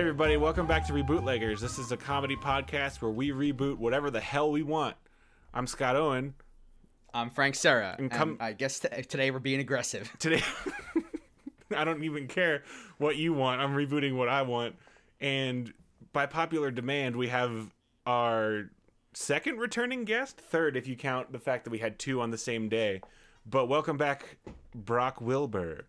Hey, everybody, welcome back to Rebootleggers. This is a comedy podcast where we reboot whatever the hell we want. I'm Scott Owen. I'm Frank Serra, And and, come- I guess t- today we're being aggressive. Today, I don't even care what you want. I'm rebooting what I want. And by popular demand, we have our second returning guest, third if you count the fact that we had two on the same day. But welcome back, Brock Wilbur.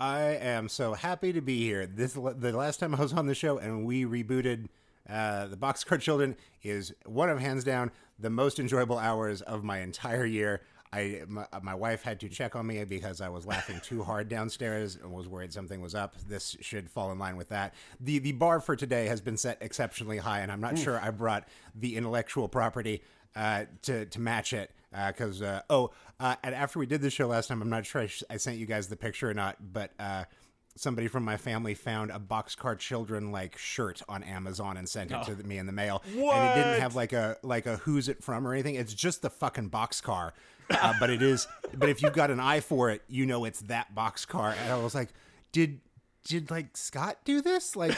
I am so happy to be here. This the last time I was on the show and we rebooted uh, the Boxcar Children is one of hands down the most enjoyable hours of my entire year. I my, my wife had to check on me because I was laughing too hard downstairs and was worried something was up. This should fall in line with that. the The bar for today has been set exceptionally high, and I'm not sure I brought the intellectual property uh, to to match it. Because uh, oh, uh, and after we did the show last time, I'm not sure I, sh- I sent you guys the picture or not, but uh, somebody from my family found a boxcar children like shirt on Amazon and sent it to me in the mail, what? and it didn't have like a like a who's it from or anything. It's just the fucking boxcar, uh, but it is. But if you've got an eye for it, you know it's that boxcar. And I was like, did did like Scott do this? Like,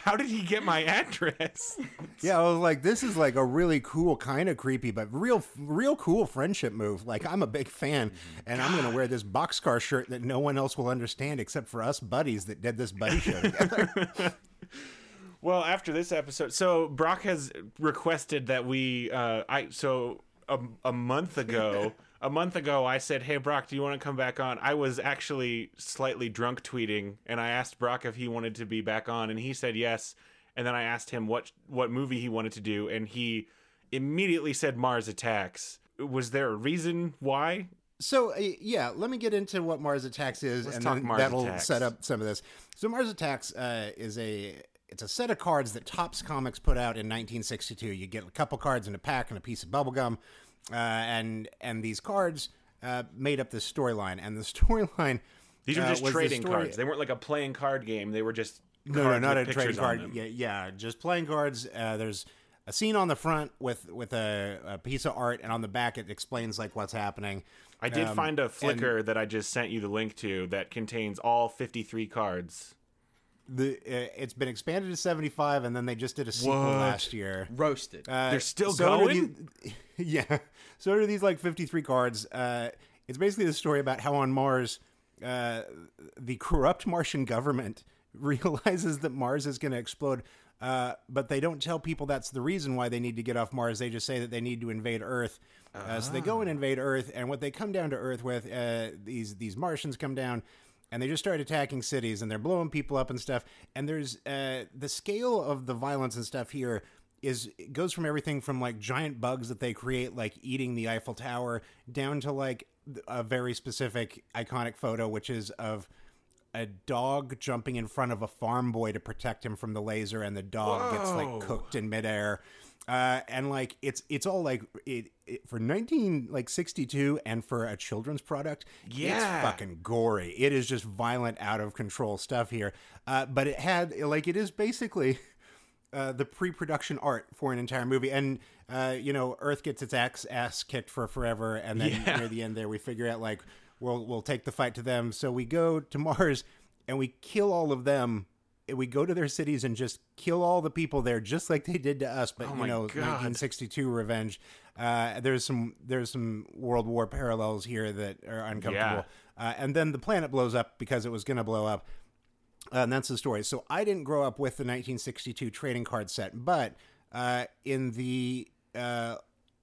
How did he get my address? yeah, I was like, this is like a really cool, kind of creepy, but real, real cool friendship move. Like, I'm a big fan, and I'm gonna wear this boxcar shirt that no one else will understand except for us buddies that did this buddy show together. Well, after this episode, so Brock has requested that we. Uh, I so a, a month ago, a month ago, I said, "Hey, Brock, do you want to come back on?" I was actually slightly drunk tweeting, and I asked Brock if he wanted to be back on, and he said yes. And then I asked him what what movie he wanted to do, and he immediately said Mars Attacks. Was there a reason why? So uh, yeah, let me get into what Mars Attacks is, Let's and talk then Mars that'll Attacks. set up some of this. So Mars Attacks uh, is a it's a set of cards that Topps Comics put out in 1962. You get a couple cards in a pack and a piece of bubblegum, uh, and and these cards uh, made up this storyline. And the storyline These are uh, just the trading story- cards. They weren't like a playing card game. They were just no, no, not a trading card. Yeah, yeah, just playing cards. Uh, there's a scene on the front with with a, a piece of art, and on the back it explains like what's happening. I did Um, find a and- that I just sent you the link to that contains all 53 cards. The uh, it's been expanded to 75 and then they just did a sequel What? last year Roasted. uh, They're still so going? these- yeah so are these like 53 cards uh, it's basically the story about how on mars uh, the corrupt martian government realizes that mars is going to explode uh, but they don't tell people that's the reason why they need to get off mars they just say that they need to invade earth uh, so they go and invade earth and what they come down to earth with uh, these these martians come down and they just start attacking cities and they're blowing people up and stuff. And there's uh, the scale of the violence and stuff here is it goes from everything from like giant bugs that they create like eating the eiffel tower down to like a very specific iconic photo which is of a dog jumping in front of a farm boy to protect him from the laser and the dog gets like cooked in midair uh, and like it's it's all like it, it for 19 like 62 and for a children's product Yeah. it's fucking gory it is just violent out of control stuff here uh, but it had like it is basically uh, the pre-production art for an entire movie, and uh, you know, Earth gets its ass ass kicked for forever, and then Yeah. near the end there, we figure out like we'll we'll take the fight to them. So we go to Mars and we kill all of them. We go to their cities and just kill all the people there, just like they did to us. But Oh you know, God. 1962 revenge. Uh, there's some there's some World War parallels here that are uncomfortable. Uh, and then the planet blows up because it was going to blow up. Uh, and that's the story. So I didn't grow up with the 1962 trading card set, but uh, in the uh,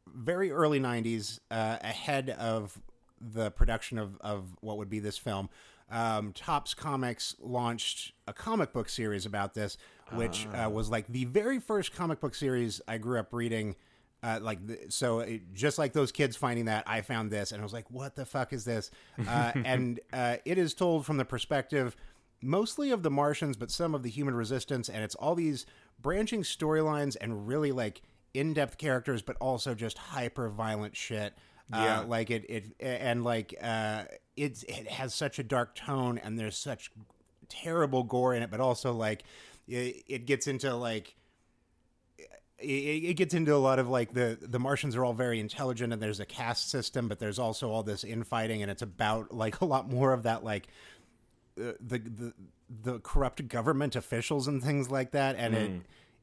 very early 90s, uh, ahead of the production of, of what would be this film, um, Topps Comics launched a comic book series about this, which uh, was like the very first comic book series I grew up reading. Uh, like the, so, it, just like those kids finding that, I found this, and I was like, "What the fuck is this?" Uh, and uh, it is told from the perspective mostly of the Martians, but some of the human resistance, and it's all these branching storylines and really like in-depth characters, but also just hyper violent shit. Yeah. Uh, like it, it, and like uh, it's it has such a dark tone, and there's such terrible gore in it, but also like it, it gets into like it, it gets into a lot of like the the Martians are all very intelligent and there's a caste system, but there's also all this infighting and it's about like a lot more of that like the the the, the corrupt government officials and things like that, and it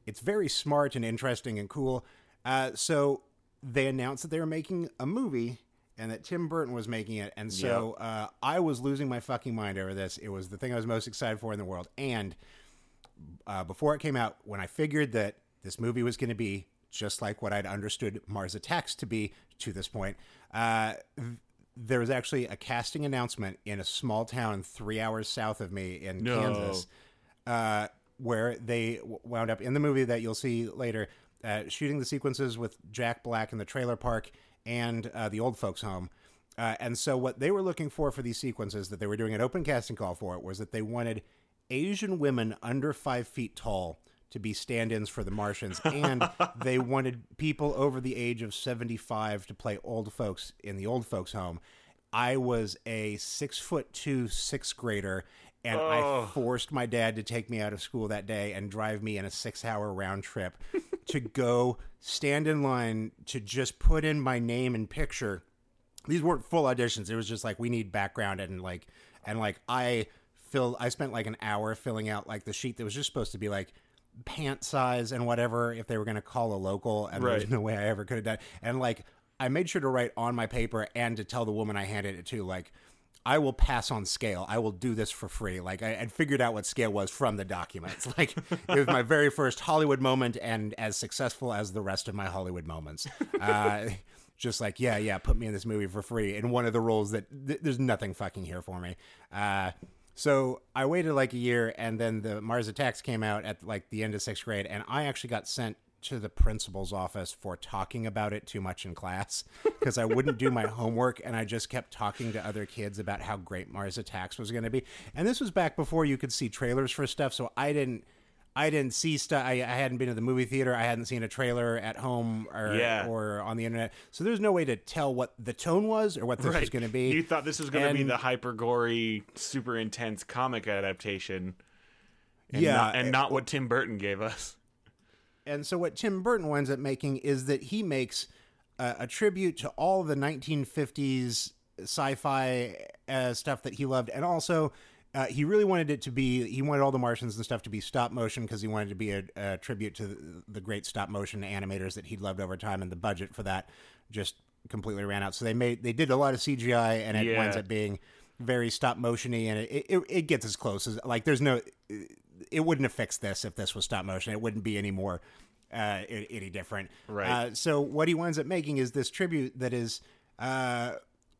it's very smart and interesting and cool. Uh, so they announced that they were making a movie and that Tim Burton was making it, and so uh, I was losing my fucking mind over this. It was the thing I was most excited for in the world, and uh, before it came out, when I figured that this movie was going to be just like what I'd understood Mars Attacks to be to this point, uh, there was actually a casting announcement in a small town three hours south of me in No. Kansas, uh, where they w- wound up in the movie that you'll see later, uh, shooting the sequences with Jack Black in the trailer park and uh, the old folks' home. Uh, and so, what they were looking for for these sequences that they were doing an open casting call for it was that they wanted Asian women under five feet tall to be stand-ins for the Martians, and they wanted people over the age of seventy-five to play old folks in the old folks' home. I was a six foot two sixth grader, and I oh. forced my dad to take me out of school that day and drive me in a six-hour round trip to go stand in line to just put in my name and picture these weren't full auditions. It was just like we need background and like and like I filled I spent like an hour filling out like the sheet that was just supposed to be like pant size and whatever if they were going to call a local and Right. there's no way I ever could have done and like I made sure to write on my paper and to tell the woman I handed it to like I will pass on scale. I will do this for free. Like I had figured out what scale was from the documents. Like it was my very first Hollywood moment and as successful as the rest of my Hollywood moments. Uh, just like yeah, yeah, put me in this movie for free in one of the roles that th- there's nothing fucking here for me. Uh, so I waited like a year, and then the Mars Attacks came out at like the end of sixth grade, and I actually got sent to the principal's office for talking about it too much in class because I wouldn't do my homework and I just kept talking to other kids about how great Mars Attacks was going to be. And this was back before you could see trailers for stuff, so I didn't I didn't see stuff. I, I hadn't been to the movie theater. I hadn't seen a trailer at home or Yeah. or on the internet. So there's no way to tell what the tone was or what this was going to be. You thought this was going to be the hyper gory, super intense comic adaptation. And Yeah, not, and not what Tim Burton gave us. And so what Tim Burton winds up making is that he makes uh, a tribute to all the 1950s sci-fi uh, stuff that he loved, and also uh, he really wanted it to be. He wanted all the Martians and stuff to be stop motion because he wanted it to be a, a tribute to the, the great stop motion animators that he'd loved over time, and the budget for that just completely ran out. So they made they did a lot of CGI, and it Yeah. winds up being very stop motiony, and it, it it gets as close as like there's no it wouldn't have fixed this if this was stop motion. It wouldn't be any more uh, any different. Right. Uh, so what he winds up making is this tribute that is uh,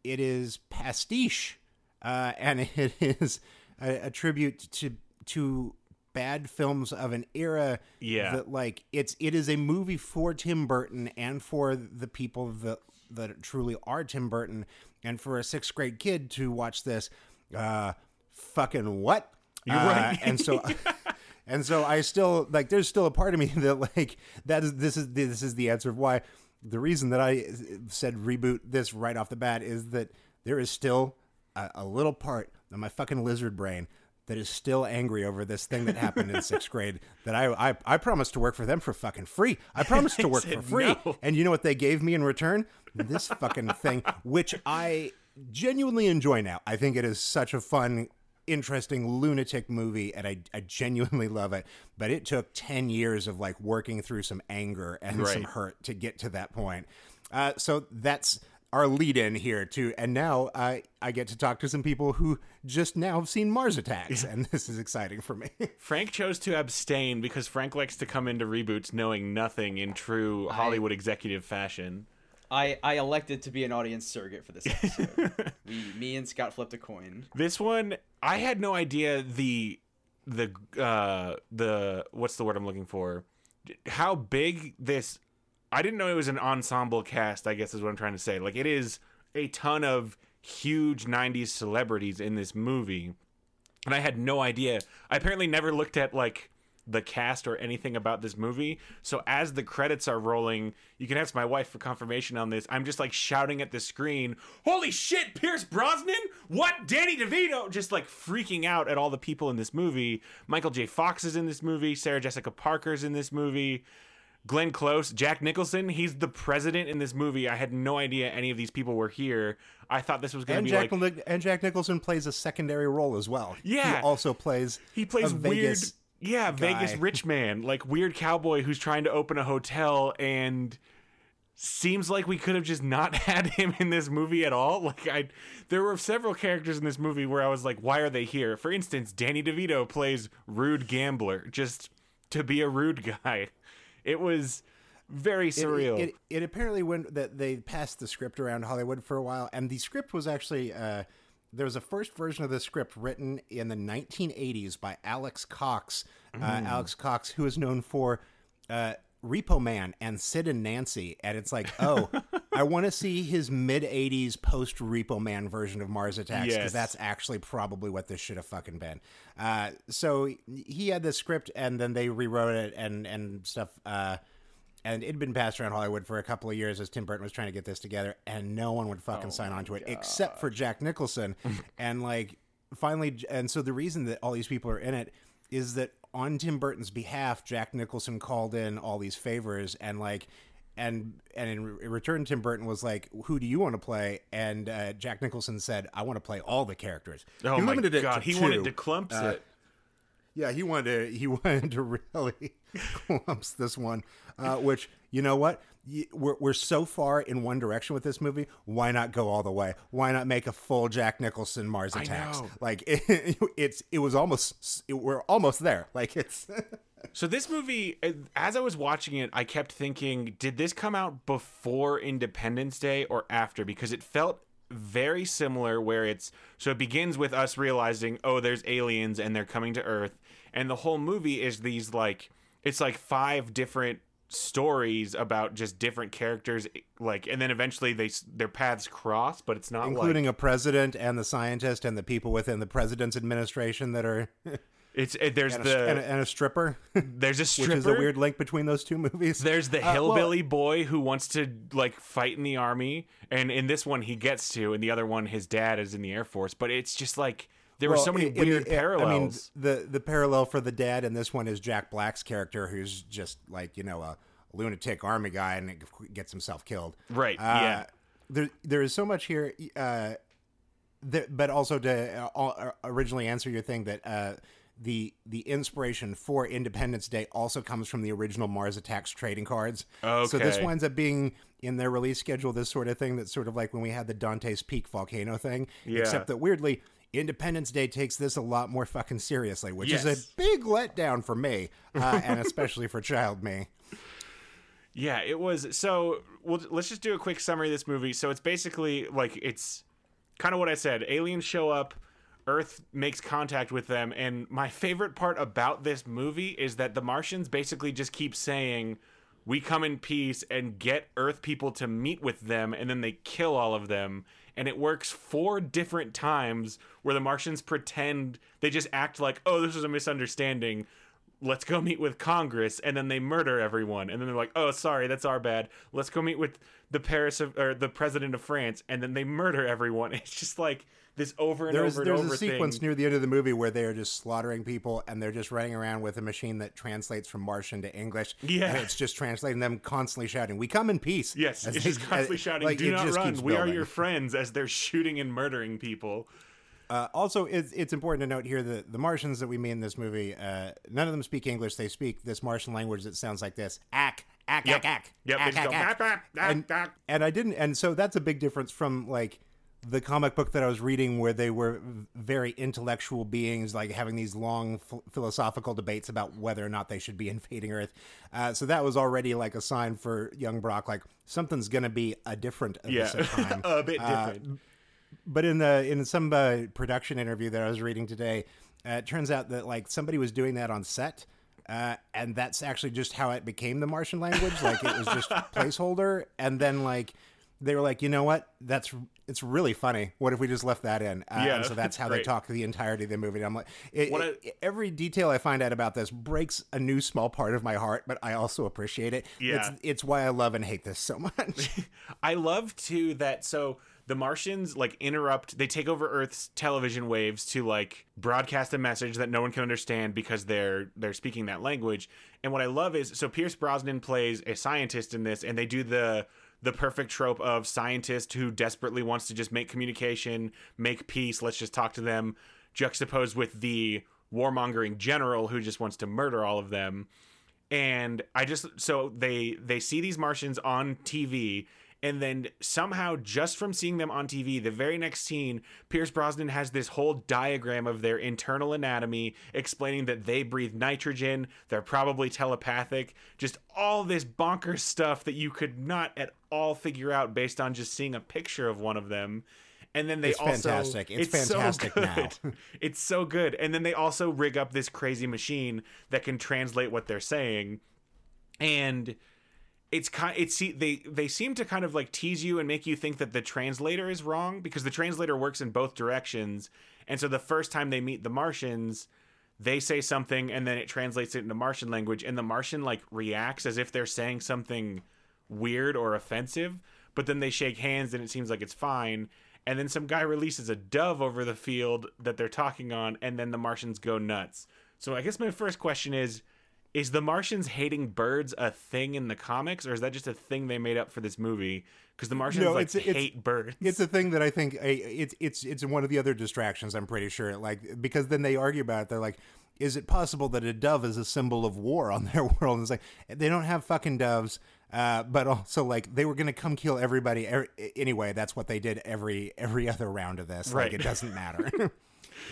it is pastiche, uh, and it is a, a tribute to to bad films of an era. Yeah. That like it's it is a movie for Tim Burton and for the people that that truly are Tim Burton, and for a sixth grade kid to watch this. Uh, fucking what? You're Uh, right. and so and so I still like there's still a part of me that like that is this is this is the answer of why the reason that I said reboot this right off the bat is that there is still a, a little part of my fucking lizard brain that is still angry over this thing that happened in sixth grade that I, I I promised to work for them for fucking free. I promised to work for free. no. And you know what they gave me in return? This fucking thing, which I genuinely enjoy now. I think it is such a fun, interesting, lunatic movie, and I, I genuinely love it. But it took 10 years of like working through some anger and some hurt to get to that point. Uh, so that's our lead in here too. And now I, I get to talk to some people who just now have seen Mars Attacks, and this is exciting for me. Frank chose to abstain because Frank likes to come into reboots knowing nothing in true Hollywood executive fashion. I, I elected to be an audience surrogate for this episode. we, me and Scott flipped a coin. This one, I had no idea the the uh the what's the word I'm looking for? How big this I didn't know it was an ensemble cast, I guess is what I'm trying to say. Like it is a ton of huge 90s celebrities in this movie. And I had no idea. I apparently never looked at like the cast or anything about this movie. So as the credits are rolling, you can ask my wife for confirmation on this. I'm just like shouting at the screen, "Holy shit, Pierce Brosnan? What? Danny DeVito?" Just like freaking out at all the people in this movie. Michael J. Fox is in this movie. Sarah Jessica Parker's in this movie. Glenn Close, Jack Nicholson, he's the president in this movie. I had no idea any of these people were here. I thought this was going to be Jack, like and Jack Nicholson plays a secondary role as well. Yeah. he also plays he plays a weird Vegas yeah, Vegas rich man, like weird cowboy who's trying to open a hotel and seems like we could have just not had him in this movie at all. Like I there were several characters in this movie where I was like why are they here? For instance, Danny DeVito plays rude gambler just to be a rude guy. It was very It- surreal. It, it, apparently went that they passed the script around Hollywood for a while, and the script was actually uh, there was a first version of the script written in the 1980s by Alex Cox. Uh, Alex Cox, who is known for uh, Repo Man and Sid and Nancy, and it's like, oh, I want to see his mid 80s post Repo Man version of Mars Attacks because Yes. that's actually probably what this should have fucking been. Uh, so he had this script, and then they rewrote it and and stuff. And it'd been passed around Hollywood for a couple of years as Tim Burton was trying to get this together, and no one would fucking sign on to it except for Jack Nicholson. and like, finally, and so the reason that all these people are in it is that on Tim Burton's behalf, Jack Nicholson called in all these favors, and like, and and in re- return, Tim Burton was like, "Who do you want to play?" And uh, Jack Nicholson said, "I want to play all the characters." oh he my god, he wanted to Klumps Uh, it. Yeah, he wanted to. He wanted to really Klumps this one. Uh, which you know what? We're we're so far in one direction with this movie. Why not go all the way? Why not make a full Jack Nicholson Mars Attacks? Like it, it's it was almost it, we're almost there. Like it's So this movie, uh, as I was watching it, I kept thinking, did this come out before Independence Day or after? Because it felt very similar. Where it's so it begins with us realizing, oh, there's aliens and they're coming to Earth, and the whole movie is these like it's like five different stories about just different characters like and then eventually they their paths cross but it's not including like a president and the scientist and the people within the president's administration that are it's it, there's and, the a, and, a, and a stripper, there's a stripper. which is a weird link between those two movies. There's the Uh, well, hillbilly boy who wants to like fight in the army, and in this one he gets to, and the other one his dad is in the air force. But it's just like there were so many in- weird I mean, the the parallel for the dad in this one is Jack Black's character, who's just like you know a lunatic army guy and gets himself killed. Right, Uh, yeah. There there is so much here, uh, that, but also to uh, originally answer your thing that. Uh, the the inspiration for Independence Day also comes from the original Mars Attacks trading cards. So this Okay. winds up being in their release schedule this sort of thing that's sort of like when we had the Dante's Peak volcano thing. Yeah. Except that weirdly, Independence Day takes this a lot more fucking seriously, which is a big letdown for me, uh, and especially for child me. Yeah, it was. So well, let's just do a quick summary of this movie. So it's basically like it's kind of what I said. Aliens show up. Earth makes contact with them, and my favorite part about this movie is that the Martians basically just keep saying, "We come in peace," and get Earth people to meet with them, and then they kill all of them. And it works four different times where the Martians pretend they just act like, "Oh, this was a misunderstanding." Let's go meet with Congress, and then they murder everyone, and then they're like, oh, sorry, that's our bad. Let's go meet with the Paris of, or the president of France, and then they murder everyone. It's just like this over and There's over and there's over a sequence near the end of the movie where they are just slaughtering people, and they're just running around with a machine that translates from Martian to English. Yeah. and it's just translating them constantly shouting, "We come in peace." Yes, As it's they- just constantly as- shouting, like, "Do not run! We are your friends!" As they're shooting and murdering people. Uh, also, it's, it's important to note here that the Martians that we meet in this movie, uh, none of them speak English. They speak this Martian language that sounds like this: ack, ack, Yep. ack, ack, Yep, ack, ack, ack. "Ack, ack, ack, and, ack." and I didn't, and so that's a big difference from like the comic book that I was reading, where they were very intellectual beings, like having these long ph- philosophical debates about whether or not they should be invading Earth. Uh, so that was already like a sign for young Brock, like something's going to be a different Yeah, a bit different. But in the in some uh, production interview that I was reading today, uh, it turns out that like somebody was doing that on set. Uh, and that's actually just how it became the Martian language. Like it was just placeholder, and then like they were like, you know what? That's it's really funny. What if we just left that in? Uh, Yeah, and so that's how they talk the entirety of the movie. And I'm like, it, What it- every detail I find out about this breaks a new small part of my heart, but I also appreciate it. Yeah. it's, it's why I love and hate this so much. I love too that so the Martians like interrupt, they take over Earth's television waves to like broadcast a message that no one can understand because they're they're speaking that language. And what I love is so Pierce Brosnan plays a scientist in this and they do the the perfect trope of scientist who desperately wants to just make communication, make peace, let's just talk to them, juxtaposed with the warmongering general who just wants to murder all of them. And I just so they they see these Martians on TV and then somehow just from seeing them on TV, the very next scene, Pierce Brosnan has this whole diagram of their internal anatomy explaining that they breathe nitrogen, they're probably telepathic, just all this bonkers stuff that you could not at all figure out based on just seeing a picture of one of them. And then they it's also fantastic. It's, it's fantastic so now. it's so good. And then they also rig up this crazy machine that can translate what they're saying. And it's kind it's they they seem to kind of like tease you and make you think that the translator is wrong because the translator works in both directions and so the first time they meet the martians they say something and then it translates it into martian language and the martian like reacts as if they're saying something weird or offensive but then they shake hands and it seems like it's fine and then some guy releases a dove over the field that they're talking on and then the martians go nuts. So i guess my first question is is the Martians hating birds a thing in the comics, or is that just a thing they made up for this movie? Because the Martians no, like it's, hate it's, birds. It's a thing that I think it's it's it's one of the other distractions. I'm pretty sure, like because then they argue about it. They're like, is it possible that a dove is a symbol of war on their world? And it's like they don't have fucking doves. Uh, but also like they were gonna come kill everybody er- anyway. That's what they did every every other round of this. Right. Like it doesn't matter.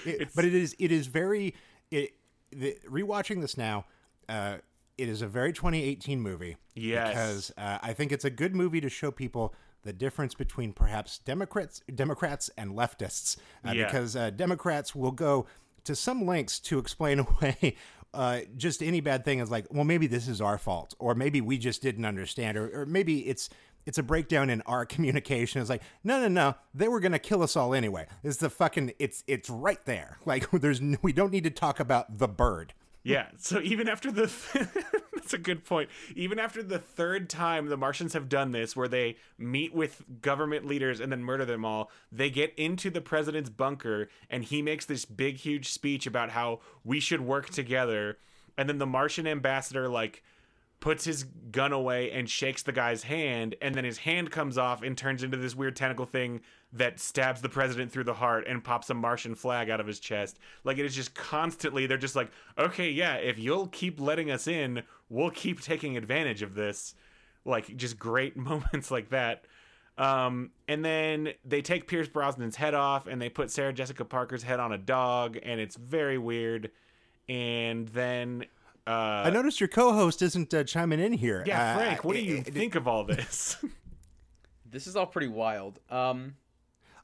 it, but it is it is very it, the, rewatching this now uh, it is a very 2018 movie. Yes. Because uh, I think it's a good movie to show people the difference between perhaps Democrats, Democrats and leftists. Uh, yeah. Because uh, Democrats will go to some lengths to explain away uh, just any bad thing is like, well, maybe this is our fault, or maybe we just didn't understand, or, or maybe it's it's a breakdown in our communication. It's like, no, no, no, they were gonna kill us all anyway. It's the fucking, it's it's right there. Like, there's we don't need to talk about the bird. Yeah. So even after the th- that's a good point. Even after the third time the Martians have done this, where they meet with government leaders and then murder them all, they get into the president's bunker and he makes this big, huge speech about how we should work together. And then the Martian ambassador like puts his gun away and shakes the guy's hand, and then his hand comes off and turns into this weird tentacle thing that stabs the president through the heart and pops a Martian flag out of his chest. Like it is just constantly, they're just like, okay, yeah, if you'll keep letting us in, we'll keep taking advantage of this. Like just great moments like that. Um, and then they take Pierce Brosnan's head off and they put Sarah Jessica Parker's head on a dog, and it's very weird. And then uh, I noticed your co-host isn't uh, chiming in here. Yeah, uh, Frank, what do you think of all this? this is all pretty wild. Um,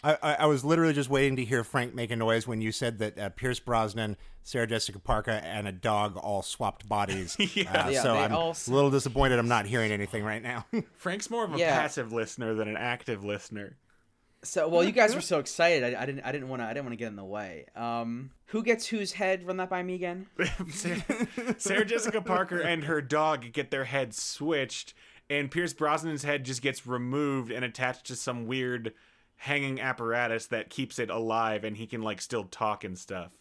I, I, was literally just waiting to hear Frank make a noise when you said that uh, Pierce Brosnan, Sarah Jessica Parker, and a dog all swapped bodies. yeah. Uh, yeah, so I'm a little disappointed I'm not hearing anything right now. Frank's more of a yeah. passive listener than an active listener. So, well, you guys were so excited. I, I didn't. I didn't want to. I didn't want to get in the way. Um, who gets whose head? Run that by me again. Sarah, Jessica Parker and her dog get their heads switched, and Pierce Brosnan's head just gets removed and attached to some weird hanging apparatus that keeps it alive, and he can like still talk and stuff.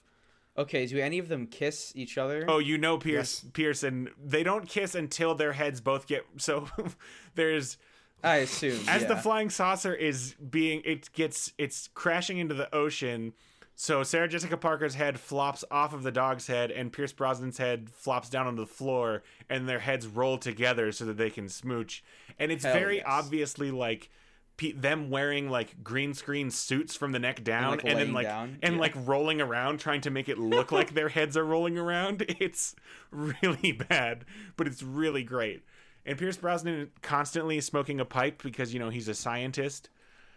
Okay, do any of them kiss each other? Oh, you know Pierce yes. Pearson. They don't kiss until their heads both get so there's I assume. As yeah. the flying saucer is being, it gets, it's crashing into the ocean. So Sarah Jessica Parker's head flops off of the dog's head, and Pierce Brosnan's head flops down onto the floor, and their heads roll together so that they can smooch. And it's Hell very yes. obviously like them wearing like green screen suits from the neck down, and, like and then like down. and yeah. like rolling around, trying to make it look like their heads are rolling around. It's really bad, but it's really great and Pierce Brosnan constantly smoking a pipe because you know he's a scientist.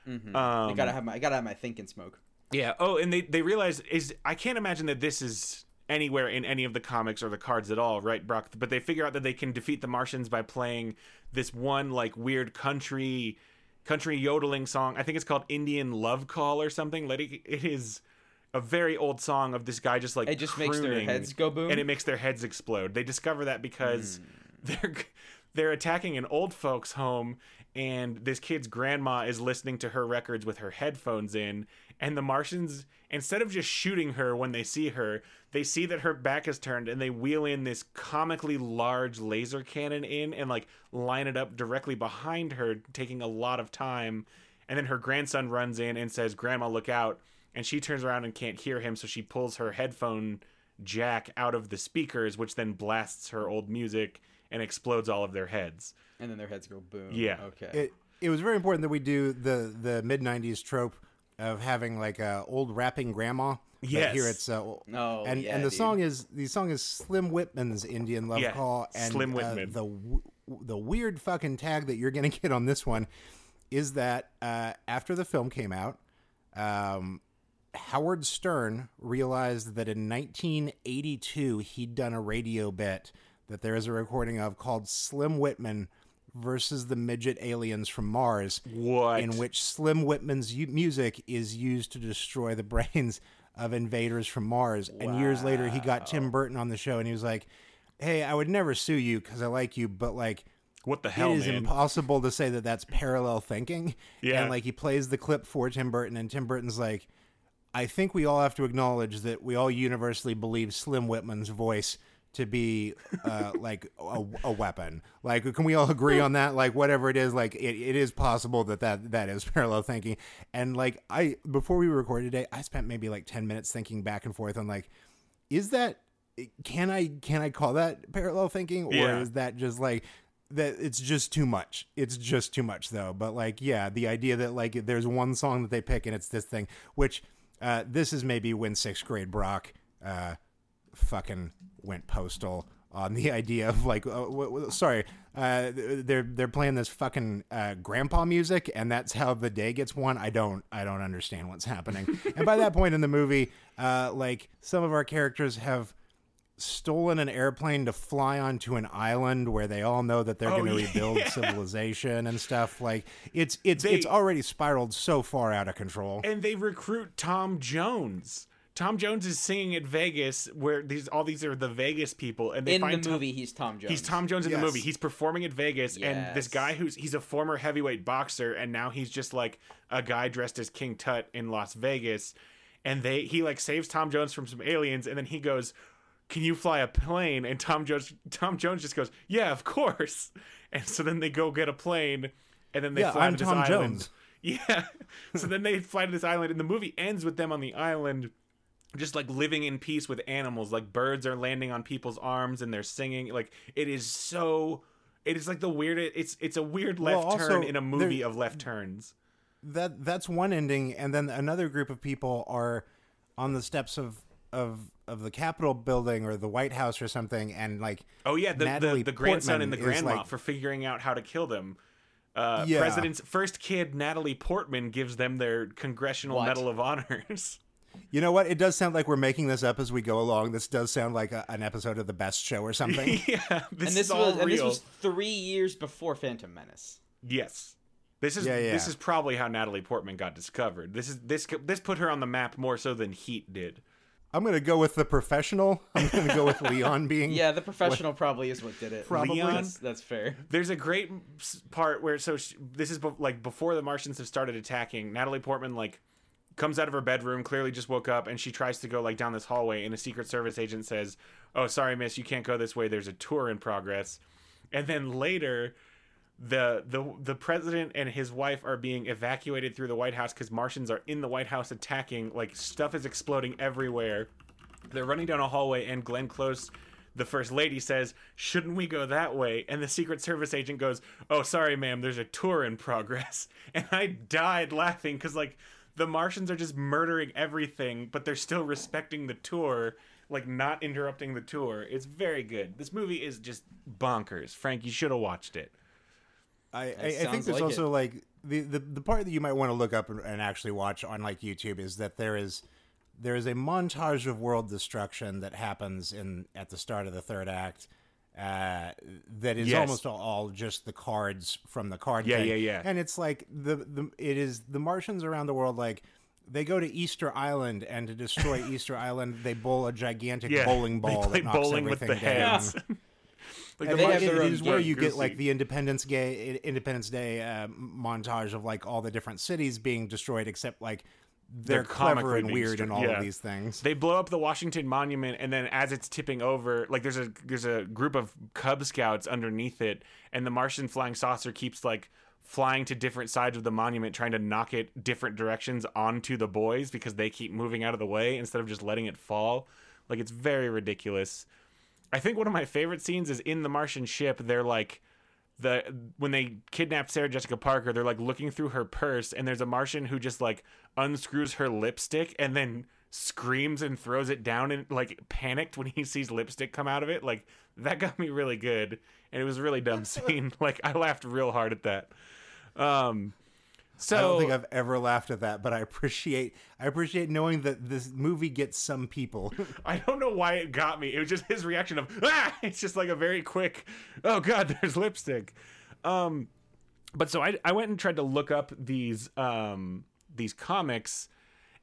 Mm-hmm. Um, I gotta have my I gotta have my thinking smoke. Yeah. Oh, and they they realize is I can't imagine that this is anywhere in any of the comics or the cards at all, right, Brock? But they figure out that they can defeat the Martians by playing this one like weird country country yodeling song. I think it's called Indian Love Call or something. Like it is a very old song of this guy just like it just makes their heads go boom and it makes their heads explode. They discover that because mm. they're they're attacking an old folks home and this kid's grandma is listening to her records with her headphones in and the martians instead of just shooting her when they see her they see that her back is turned and they wheel in this comically large laser cannon in and like line it up directly behind her taking a lot of time and then her grandson runs in and says grandma look out and she turns around and can't hear him so she pulls her headphone jack out of the speakers which then blasts her old music and explodes all of their heads And then their heads go boom. Yeah. Okay. it it was very important that we do the the mid '90s trope of having like a old rapping grandma. But Yes. here it's uh, Oh, and yeah, and the dude. song is the song is Slim Whitman's Indian Love Yeah, Call and Slim uh, Whitman. the w- the weird fucking tag that you're gonna get on this one is that uh, after the film came out, um, Howard Stern realized that in 1982 he'd done a radio bit that there is a recording of called Slim Whitman versus the midget aliens from Mars What? in which Slim Whitman's u- music is used to destroy the brains of invaders from Mars. And years later, he got Tim Burton on the show, and he was like, "Hey, I would never sue you because I like you, but like." what the hell it is man impossible to say that that's parallel thinking. Yeah. And like he plays the clip for Tim Burton, and Tim Burton's like, I think we all have to acknowledge that we all universally believe Slim Whitman's voice to be uh, like a, a weapon. Like, can we all agree on that? Like, whatever it is, like it, it is possible that, that that is parallel thinking. And like I before we recorded today, I spent maybe like ten minutes thinking back and forth on like, is that can I can I call that parallel thinking or Yeah. is that just like that it's just too much it's just too much though but like yeah the idea that like there's one song that they pick and it's this thing which uh this is maybe when sixth grade brock uh fucking went postal on the idea of like uh, w- w- sorry uh they're they're playing this fucking uh grandpa music and that's how the day gets won? I don't i don't understand what's happening. And by that point in the movie uh like some of our characters have stolen an airplane to fly onto an island where they all know that they're Oh, going to rebuild civilization and stuff. Like it's it's They- it's already spiraled so far out of control. And they recruit Tom Jones. Tom Jones is singing at Vegas, where these all these are the Vegas people, and they in find the Tom- movie, he's Tom Jones. He's Tom Jones in Yes. the movie. He's performing at Vegas, and this guy who's he's a former heavyweight boxer, and now he's just like a guy dressed as King Tut in Las Vegas. And they he like saves Tom Jones from some aliens, and then he goes, "Can you fly a plane?" And Tom Jones Tom Jones just goes, "Yeah, of course." And so then they go get a plane, and then they Yeah, fly I'm to this Tom island. Jones. Yeah. so then they fly to this island, and the movie ends with them on the island just like living in peace with animals. Like birds are landing on people's arms and they're singing. Like it is so it is like the weirdest it's it's a weird Well, left also, turn in a movie there- of left turns. That that's one ending and then another group of people are on the steps of of of the capitol building or the white house or something and like oh yeah the Natalie the, the grandson Portman and the is, grandma like- for figuring out how to kill them. Uh Yeah. president's first kid natalie portman gives them their congressional What? medal of honors you know what it does sound like we're making this up as we go along this does sound like a, an episode of the best show or something yeah this, and this is all was and this was three years before Phantom Menace. yes this is Yeah, yeah. this is probably how Natalie Portman got discovered. This is this this put her on the map more so than Heat did. i'm gonna go with the professional i'm gonna go with leon being Yeah, the professional probably is what did it. Probably. Leon? That's, that's fair. There's a great part where so sh this is be- like before the Martians have started attacking. Natalie Portman like comes out of her bedroom, clearly just woke up, and she tries to go like down this hallway, and a Secret Service agent says, "Oh, sorry, miss, you can't go this way. There's a tour in progress." And then later, the the the president and his wife are being evacuated through the White House because Martians are in the White House attacking. Like stuff is exploding everywhere. They're running down a hallway, and Glenn Close, the first lady, says, "Shouldn't we go that way?" And the Secret Service agent goes, "Oh, sorry, ma'am. There's a tour in progress." And I died laughing because like the Martians are just murdering everything, but they're still respecting the tour, like not interrupting the tour. It's very good. This movie is just bonkers. Frank, you should have watched it. I, I, I think there's like also like the, the the part that you might want to look up and, and actually watch on like YouTube is that there is there is a montage of world destruction that happens in at the start of the third act. Uh, that is Yes. almost all, all just the cards from the card. Yeah, thing. yeah, yeah. And it's like the the it is the Martians around the world like. They go to Easter Island, and to destroy Easter Island, they bowl a gigantic Yeah, bowling they ball play that knocks bowling with everything the down. heads. Like And the it- have it their is where game. you get Goosey. like the Independence Day Independence Day uh, montage of like all the different cities being destroyed, except like they're, They're clever and weird in str- all yeah. of these things. they blow up the Washington Monument, and then as it's tipping over, like there's a there's a group of Cub Scouts underneath it, and the Martian flying saucer keeps like flying to different sides of the monument, trying to knock it different directions onto the boys because they keep moving out of the way instead of just letting it fall. Like it's very ridiculous. I think one of my favorite scenes is in the Martian ship. They're like the when they kidnap Sarah Jessica Parker, they're like looking through her purse, and there's a Martian who just like unscrews her lipstick and then screams and throws it down and like panicked when he sees lipstick come out of it. Like that got me really good, and it was a really dumb scene. Like I laughed real hard at that. Um, so I don't think I've ever laughed at that, but I appreciate I appreciate knowing that this movie gets some people. I don't know why it got me. It was just his reaction of ah. It's just like a very quick, oh god, there's lipstick. Um, but so I I went and tried to look up these um these comics,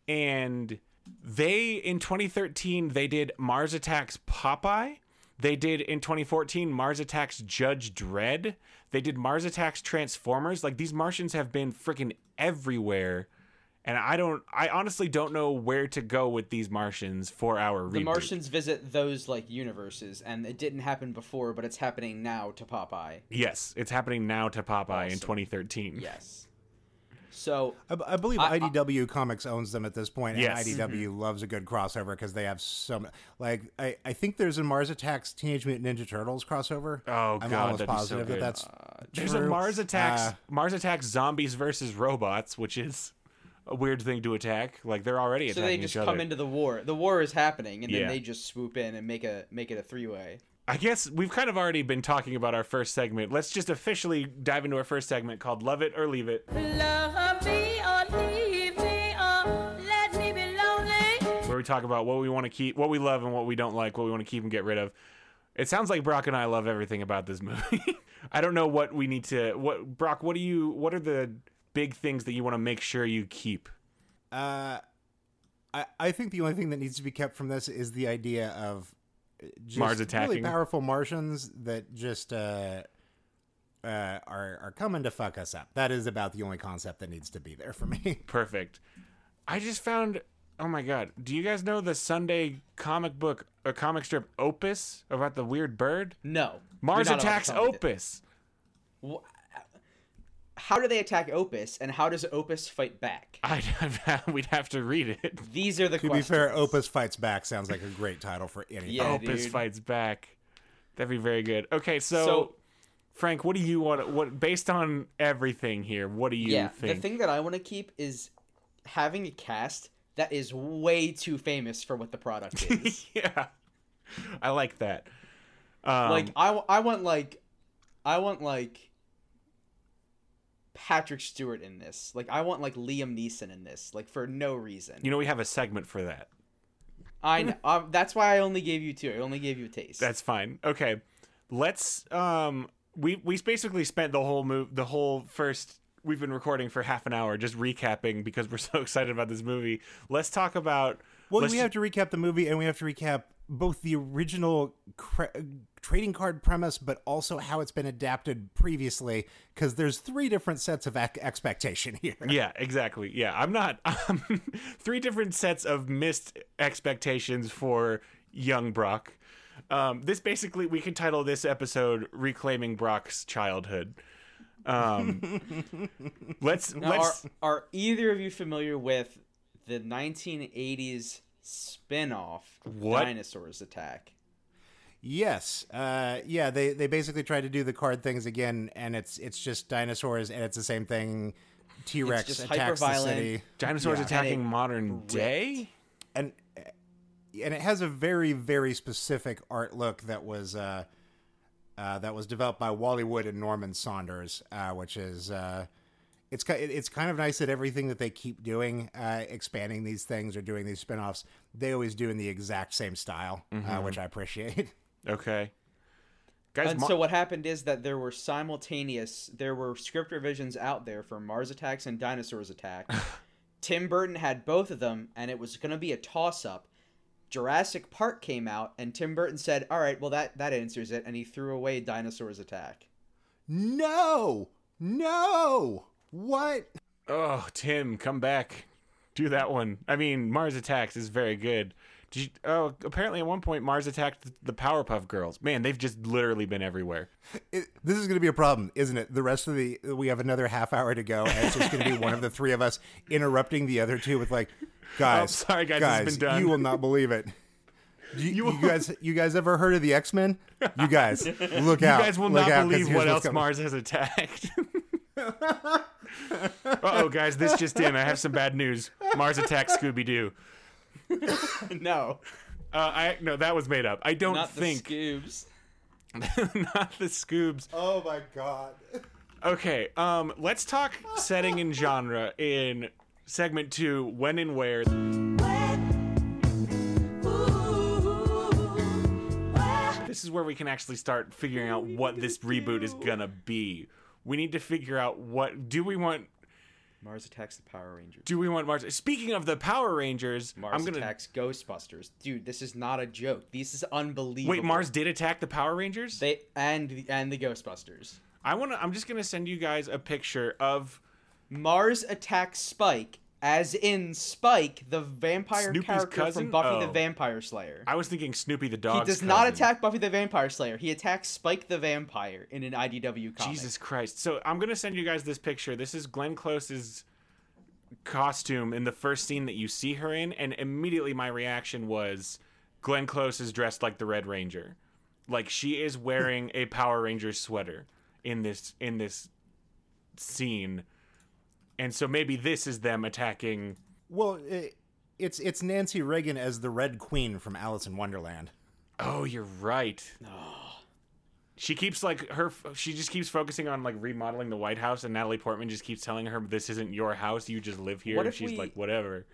and they in 2013 they did Mars Attacks Popeye. They did in 2014 Mars Attacks Judge Dredd. They did Mars Attacks Transformers. Like these Martians have been freaking everywhere. And I don't I honestly don't know where to go with these Martians for our The. Martians visit those like universes, and it didn't happen before, but it's happening now to Popeye. Yes, it's happening now to Popeye in 2013. Yes. So I, I believe I- I- IDW Comics owns them at this point, Yes. and IDW loves a good crossover because they have some. Like, I, I think there's a Mars Attacks Teenage Mutant Ninja Turtles crossover. Oh, I'm God, almost that'd be so positive that good. that's There's a. Mars Attacks Uh, Mars Attacks Zombies versus Robots, which is a weird thing to attack. Like they're already so they just come other. into the war. The war is happening, and then Yeah. they just swoop in and make a make it a three way. I guess we've kind of already been talking about our first segment. Let's just officially dive into our first segment called Love It or Leave It, Love me or leave me or let me be lonely. where we talk about what we want to keep, what we love and what we don't like, what we want to keep and get rid of. It sounds like Brock and I love everything about this movie. I don't know what we need to what Brock, what do you what are the big things that you want to make sure you keep? Uh, I, I think the only thing that needs to be kept from this is the idea of just Mars really powerful Martians that just uh, uh, are are coming to fuck us up. That is about the only concept that needs to be there for me. Perfect. I just found. Oh my god! Do you guys know the Sunday comic book, a comic strip Opus about the weird bird? No. Mars You're not allowed to attacks tell me. Opus. How do they attack Opus, and how does Opus fight back? I'd have, we'd have to read it. These are the to questions. be fair, Opus Fights Back sounds like a great title for anything. Yeah, Opus dude. fights back. That'd be very good. Okay, so, So- Frank, what do you want? What based on everything here? What do you yeah, think? the thing that I want to keep is having a cast that is way too famous for what the product is. yeah, I like that. Um, like I want like I want like Patrick Stewart in this. Like I want like Liam Neeson in this. Like for no reason. you know, we have a segment for that. I know, um, that's why I only gave you two. I only gave you a taste. That's fine. Okay, let's. Um, we we basically spent the whole move, the whole first. We've been recording for half an hour just recapping because we're so excited about this movie. Let's talk about. Well, we have to recap the movie, and we have to recap both the original cra- trading card premise, but also how it's been adapted previously. Because there's three different sets of ac- expectation here. Yeah, exactly. Yeah, I'm not. Um, three different sets of missed expectations for young Brock. Um, this basically, we could title this episode "Reclaiming Brock's Childhood." Um, let's Now, are, let's. are either of you familiar with the 1980s spin-off What? Dinosaurs Attack? Yes, uh, yeah. They they basically tried to do the card things again, and it's it's just dinosaurs, and it's the same thing. T Rex attacks the city, Dinosaurs Yeah. attacking modern ripped. day. and and it has a very very specific art look that was uh, uh, that was developed by Wally Wood and Norman Saunders, uh, which is uh, it's it's kind of nice that everything that they keep doing, uh, expanding these things or doing these spin-offs, they always do in the exact same style, uh, which I appreciate. Okay, guys. And Mar- so what happened is that there were simultaneous, there were script revisions out there for Mars Attacks and Dinosaurs Attack. Tim Burton had both of them, and it was going to be a toss-up. Jurassic Park came out, and Tim Burton said, "All right, well that that answers it," and he threw away Dinosaurs Attack. No, no, what? Oh, Tim, come back. Do that one. I mean, Mars Attacks is very good. Did you, oh, apparently at one point Mars attacked the Powerpuff Girls. Man, they've just literally been everywhere. It, this is going to be a problem, isn't it? The rest of the we have another half hour to go, and it's just going to be one of the three of us interrupting the other two with like, oh, guys, Oh, sorry, guys, been done." you will not believe it. You, you guys, you guys ever heard of the X Men? You guys, look out! You guys will not out, believe what else coming. Mars has attacked. oh, guys, this just in. I have some bad news. Mars attacked Scooby Doo. no, Uh, I no, that was made up. I don't not the think Scoobs. not the Scoobs. Oh my god! Okay, um, let's talk setting and genre in segment two. When and where. This is where we can actually start figuring out what this reboot is gonna be. We need to figure out what do we want. Mars attacks the Power Rangers. Do we want Mars? Speaking of the Power Rangers, Mars I'm gonna attacks Ghostbusters. Dude, this is not a joke. This is unbelievable. wait. Mars did attack the Power Rangers. They and the, and the Ghostbusters. I want to. I'm just gonna send you guys a picture of Mars attacks Spike, as in Spike, the vampire Snoopy's character cousin? from Buffy the Oh. Vampire Slayer. I was thinking Snoopy the dog. He does not attack Buffy the Vampire Slayer. He attacks Spike the Vampire in an IDW comic. Jesus Christ. So I'm going to send you guys this picture. This is Glenn Close's costume in the first scene that you see her in. And immediately my reaction was Glenn Close is dressed like the Red Ranger. Like she is wearing a Power Rangers sweater in this in this scene. And so maybe this is them attacking Well, it, it's it's Nancy Reagan as the Red Queen from Alice in Wonderland. Oh, you're right. She keeps like her. She just keeps focusing on like remodeling the White House, and Natalie Portman just keeps telling her, "This isn't your house. You just live here." What and if she's we- like, "Whatever."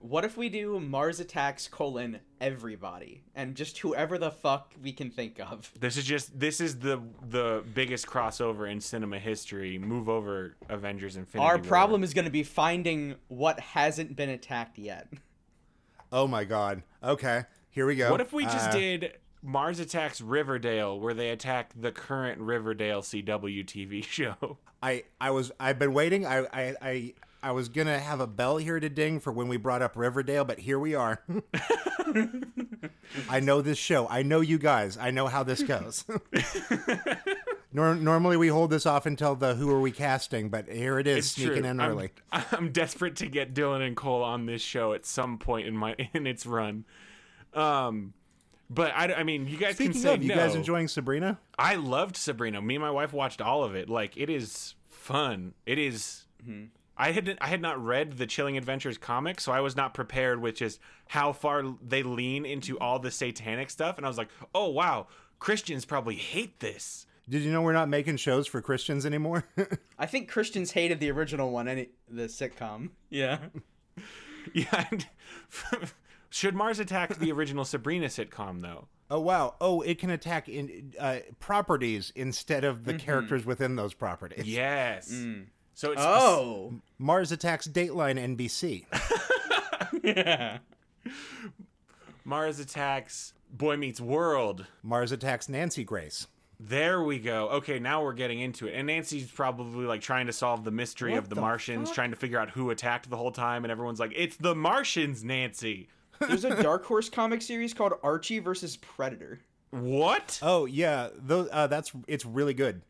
What if we do Mars attacks colon everybody and just whoever the fuck we can think of? This is just this is the the biggest crossover in cinema history. Move over Avengers Infinity. Our War. problem is going to be finding what hasn't been attacked yet. Oh my god. Okay, here we go. What if we just Uh, did Mars attacks Riverdale, where they attack the current Riverdale CW TV show? I I was I've been waiting. I I I, I was gonna have a bell here to ding for when we brought up Riverdale, but here we are. I know this show. I know you guys. I know how this goes. Nor- normally we hold this off until the who are we casting, but here it is It's sneaking true. in I'm- early. I'm, desperate to get Dylan and Cole on this show at some point in my in its run. Um, but I, I mean, you guys Speaking can say of, you no. guys enjoying Sabrina? I loved Sabrina. Me and my wife watched all of it. Like it is fun. It is- I had I had not read the Chilling Adventures comic, so I was not prepared with just how far they lean into all the satanic stuff. And I was like, oh wow, Christians probably hate this. Did you know we're not making shows for Christians anymore? I think Christians hated the original one, any the sitcom. Yeah. Yeah. Should Mars attack the original Sabrina sitcom though? oh wow! Oh, it can attack in uh, properties instead of the characters within those properties. Yes. So it's Oh. Mars attacks Dateline NBC. yeah. Mars attacks Boy Meets World. Mars attacks Nancy Grace. There we go. Okay, now we're getting into it. And Nancy's probably like trying to solve the mystery What of the, the Martians, fuck? trying to figure out who attacked the whole time, and everyone's like, "It's the Martians, Nancy." There's a Dark Horse comic series called Archie versus Predator. What? Oh yeah, those uh, that's it's really good.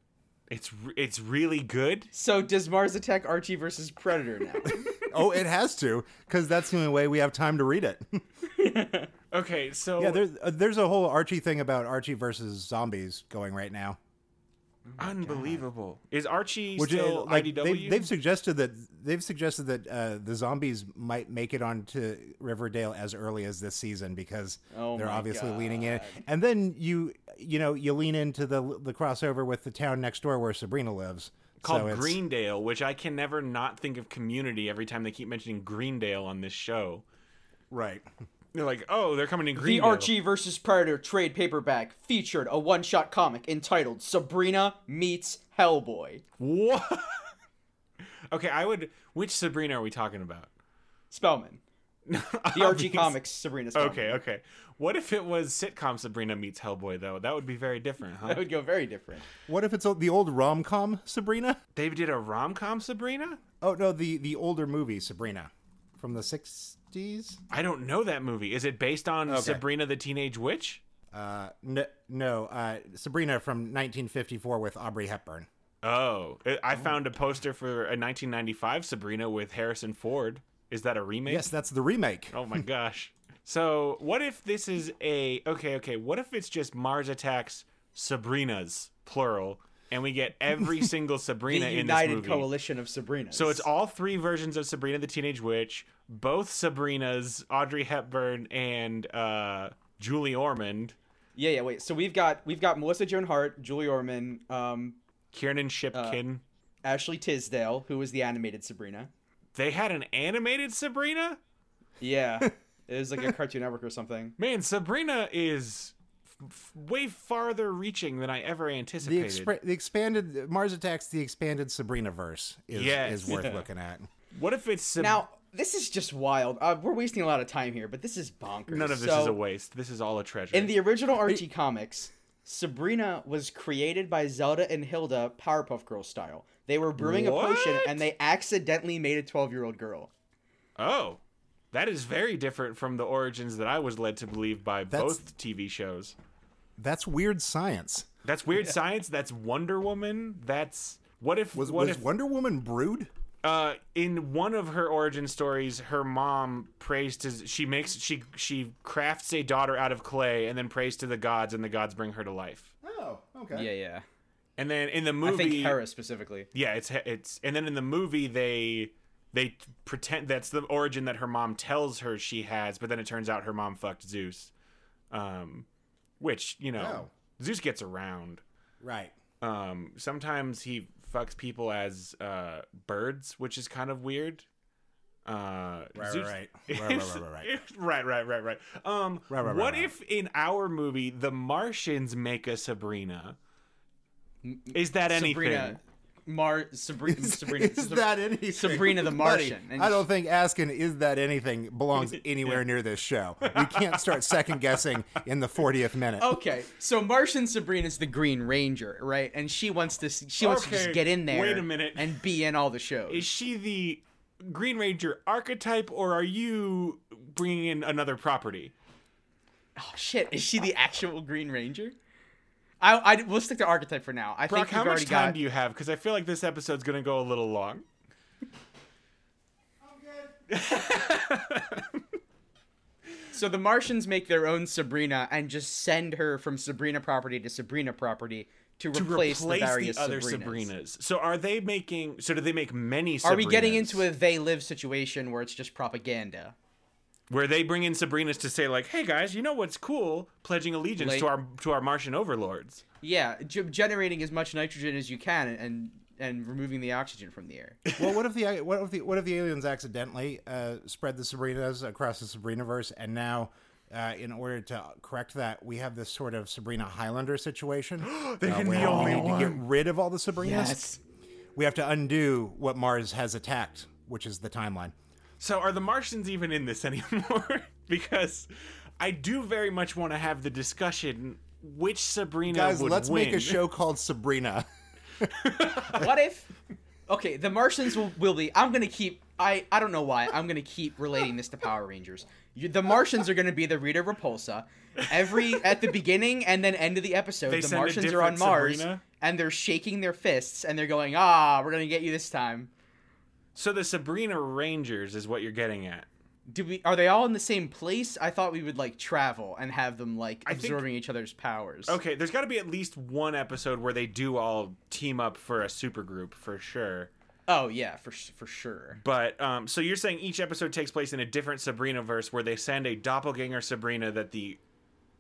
It's it's really good. So does Mars attack Archie versus Predator now? Oh, it has to because that's the only way we have time to read it. Okay, so yeah, there's uh, there's a whole Archie thing about Archie versus zombies going right now. Unbelievable. Is Archie Which still like IDW? they've, they've suggested that they've suggested that uh, the zombies might make it onto Riverdale as early as this season because Oh they're my obviously leaning in. And then you you know you lean into the the crossover with the town next door where Sabrina lives. called So Greendale, which I can never not think of Community every time they keep mentioning Greendale on this show. right? They're like, "Oh, they're coming in green. the Greendale." Archie versus Predator trade paperback featured a one-shot comic entitled Sabrina Meets Hellboy. What? okay, I would. Which Sabrina are we talking about? Spellman. The Archie comics Sabrina coming. Okay, okay. What if it was sitcom Sabrina meets Hellboy though? That would be very different, huh? That would go very different. What if it's the old rom com Sabrina? they did a rom com Sabrina. Oh no, the the older movie Sabrina from the sixties. I don't know that movie. Is it based on Okay. Sabrina the Teenage Witch? Uh, no, no uh, Sabrina from 1954 with Audrey Hepburn. Oh, I- I found a poster for a 1995 Sabrina with Harrison Ford. Is that a remake? Yes, that's the remake. Oh my gosh. So, what if this is a okay, okay, what if it's just Mars attacks Sabrinas plural and we get every single The Sabrina in this United? Coalition of Sabrinas. So it's all three versions of Sabrina the Teenage Witch, both Sabrinas, Audrey Hepburn and uh Julie Ormond, Yeah, yeah. Wait. So we've got we've got Melissa Joan Hart, Julie Ormond, um, Kiernan Shipkin. Ashley Tisdale, who was the animated Sabrina. they had an animated Sabrina? Yeah, it was like a Cartoon Network or something. Man, Sabrina is f- f- way farther reaching than I ever The, anticipated. the expanded Mars Attacks, the expanded Sabrina verse is, Yes. is worth Yeah. looking at. what if it's Sab- Now this is just wild. Uh, we're wasting a lot of time here, but this is bonkers. none of this So, is a waste. This is all a treasure. In the original Archie comics, Sabrina was created by Zelda and Hilda Powerpuff Girls style. They were brewing a potion and they accidentally made a 12 year old girl. oh, that is very different from the origins that I was led to believe by That's- both TV shows. That's weird science. That's weird science. That's Wonder Woman. That's what if Was what was if Wonder Woman brood? uh in one of her origin stories her mom prays to she makes she she crafts a daughter out of clay and then prays to the gods and the gods bring her to life. Oh, okay. Yeah, yeah. And then in the I movie think Hera specifically. Yeah, it's it's and then in the movie they they pretend that's the origin that her mom tells her she has, but then it turns out her mom fucked Zeus. Um which, you know, Zeus gets around. Right. Um sometimes he fucks people as uh birds, which is kind of weird. Uh Right, Zeus- right, right. Right, right, right, right, right. right. Um Right, right, what right. if in our movie the Martians make a Sabrina? Is that anything? Sabrina, Mar, Sabrina, Sabrina, is that anything? Sabrina the Martian, and I don't think asking "is that anything" belongs anywhere near this show. We can't start second guessing in the 40th minute. Okay, so Martian Sabrina is the Green Ranger, right? And she wants to she wants to just get in there. wait a minute. and be in all the shows. Is she the Green Ranger archetype, or are you bringing in another property? oh shit, is she the actual Green Ranger? I, I we'll stick to archetype for now. I Brock, think how we've much time got. do you have? Because I feel like this episode's gonna go a little long. So the Martians make their own Sabrina and just send her from Sabrina property to Sabrina property to, To replace, replace the various other Sabrinas. Sabrinas. So are they making? So do they make many? Sabrinas? Are we getting into a they live situation where it's just propaganda? Where they bring in Sabrinas to say like, "Hey guys, you know what's cool? Pledging allegiance Like- to our to our Martian overlords." Yeah, ge- generating as much nitrogen as you can and and removing the oxygen from the air. Well, what if the what if the what if the aliens accidentally uh, spread the Sabrinas across the Sabrinaverse, and now, uh, in order to correct that, we have this sort of Sabrina Highlander situation. They uh, can be where only we need to get rid of all the Sabrinas. Yes. We have to undo what Mars has attacked, which is the timeline. So are the Martians even in this anymore? because I do very much want to have the discussion which Sabrina Guys, would let's win. make a show called Sabrina. what if okay the martians will, will be i'm gonna keep i i don't know why i'm gonna keep relating this to power rangers you, the martians are gonna be the rita repulsa every at the beginning and then end of the episode They the martians are on mars Sabrina? and they're shaking their fists and they're going ah we're gonna get you this time So the Sabrina Rangers is what you're getting at. do we are they all in the same place i thought we would like travel and have them like I think- absorbing each other's powers Okay, there's got to be at least one episode where they do all team up for a supergroup for sure. oh yeah for for sure But um, so you're saying each episode takes place in a different Sabrina verse where they send a doppelganger Sabrina that the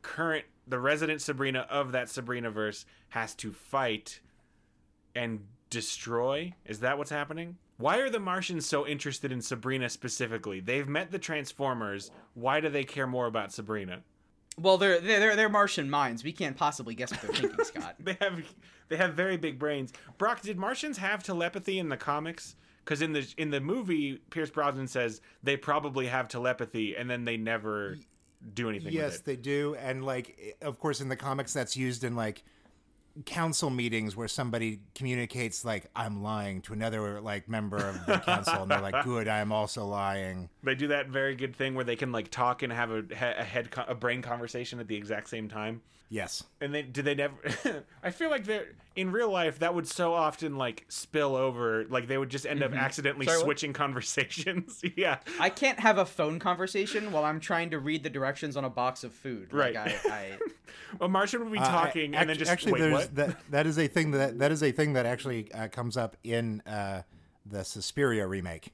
current the resident Sabrina of that Sabrina verse has to fight and destroy. Is that what's happening? Why are the Martians so interested in Sabrina specifically? They've met the Transformers. Why do they care more about Sabrina? well they're they're they're, they're martian minds we can't possibly guess what they're thinking scott They have they have very big brains. Brock, did Martians have telepathy in the comics? because in the in the movie, Pierce Brosnan says they probably have telepathy, and then they never do anything yes, with it. they do, and like, of course, in the comics, that's used in like council meetings where somebody communicates like I'm lying to another like member of the council, and they're like, "Good, I am also lying." They do that very good thing where they can like talk and have a, a head a brain conversation at the exact same time. Yes. And they do they never? I feel like they're in real life that would so often like spill over. Like they would just end up accidentally Sorry, what? switching conversations. yeah, I can't have a phone conversation while I'm trying to read the directions on a box of food. Like, Right. Well, Martian would be Uh, talking and then just actually, wait. there's What? that that is a thing that that is a thing that actually uh, comes up in uh, the Suspiria remake.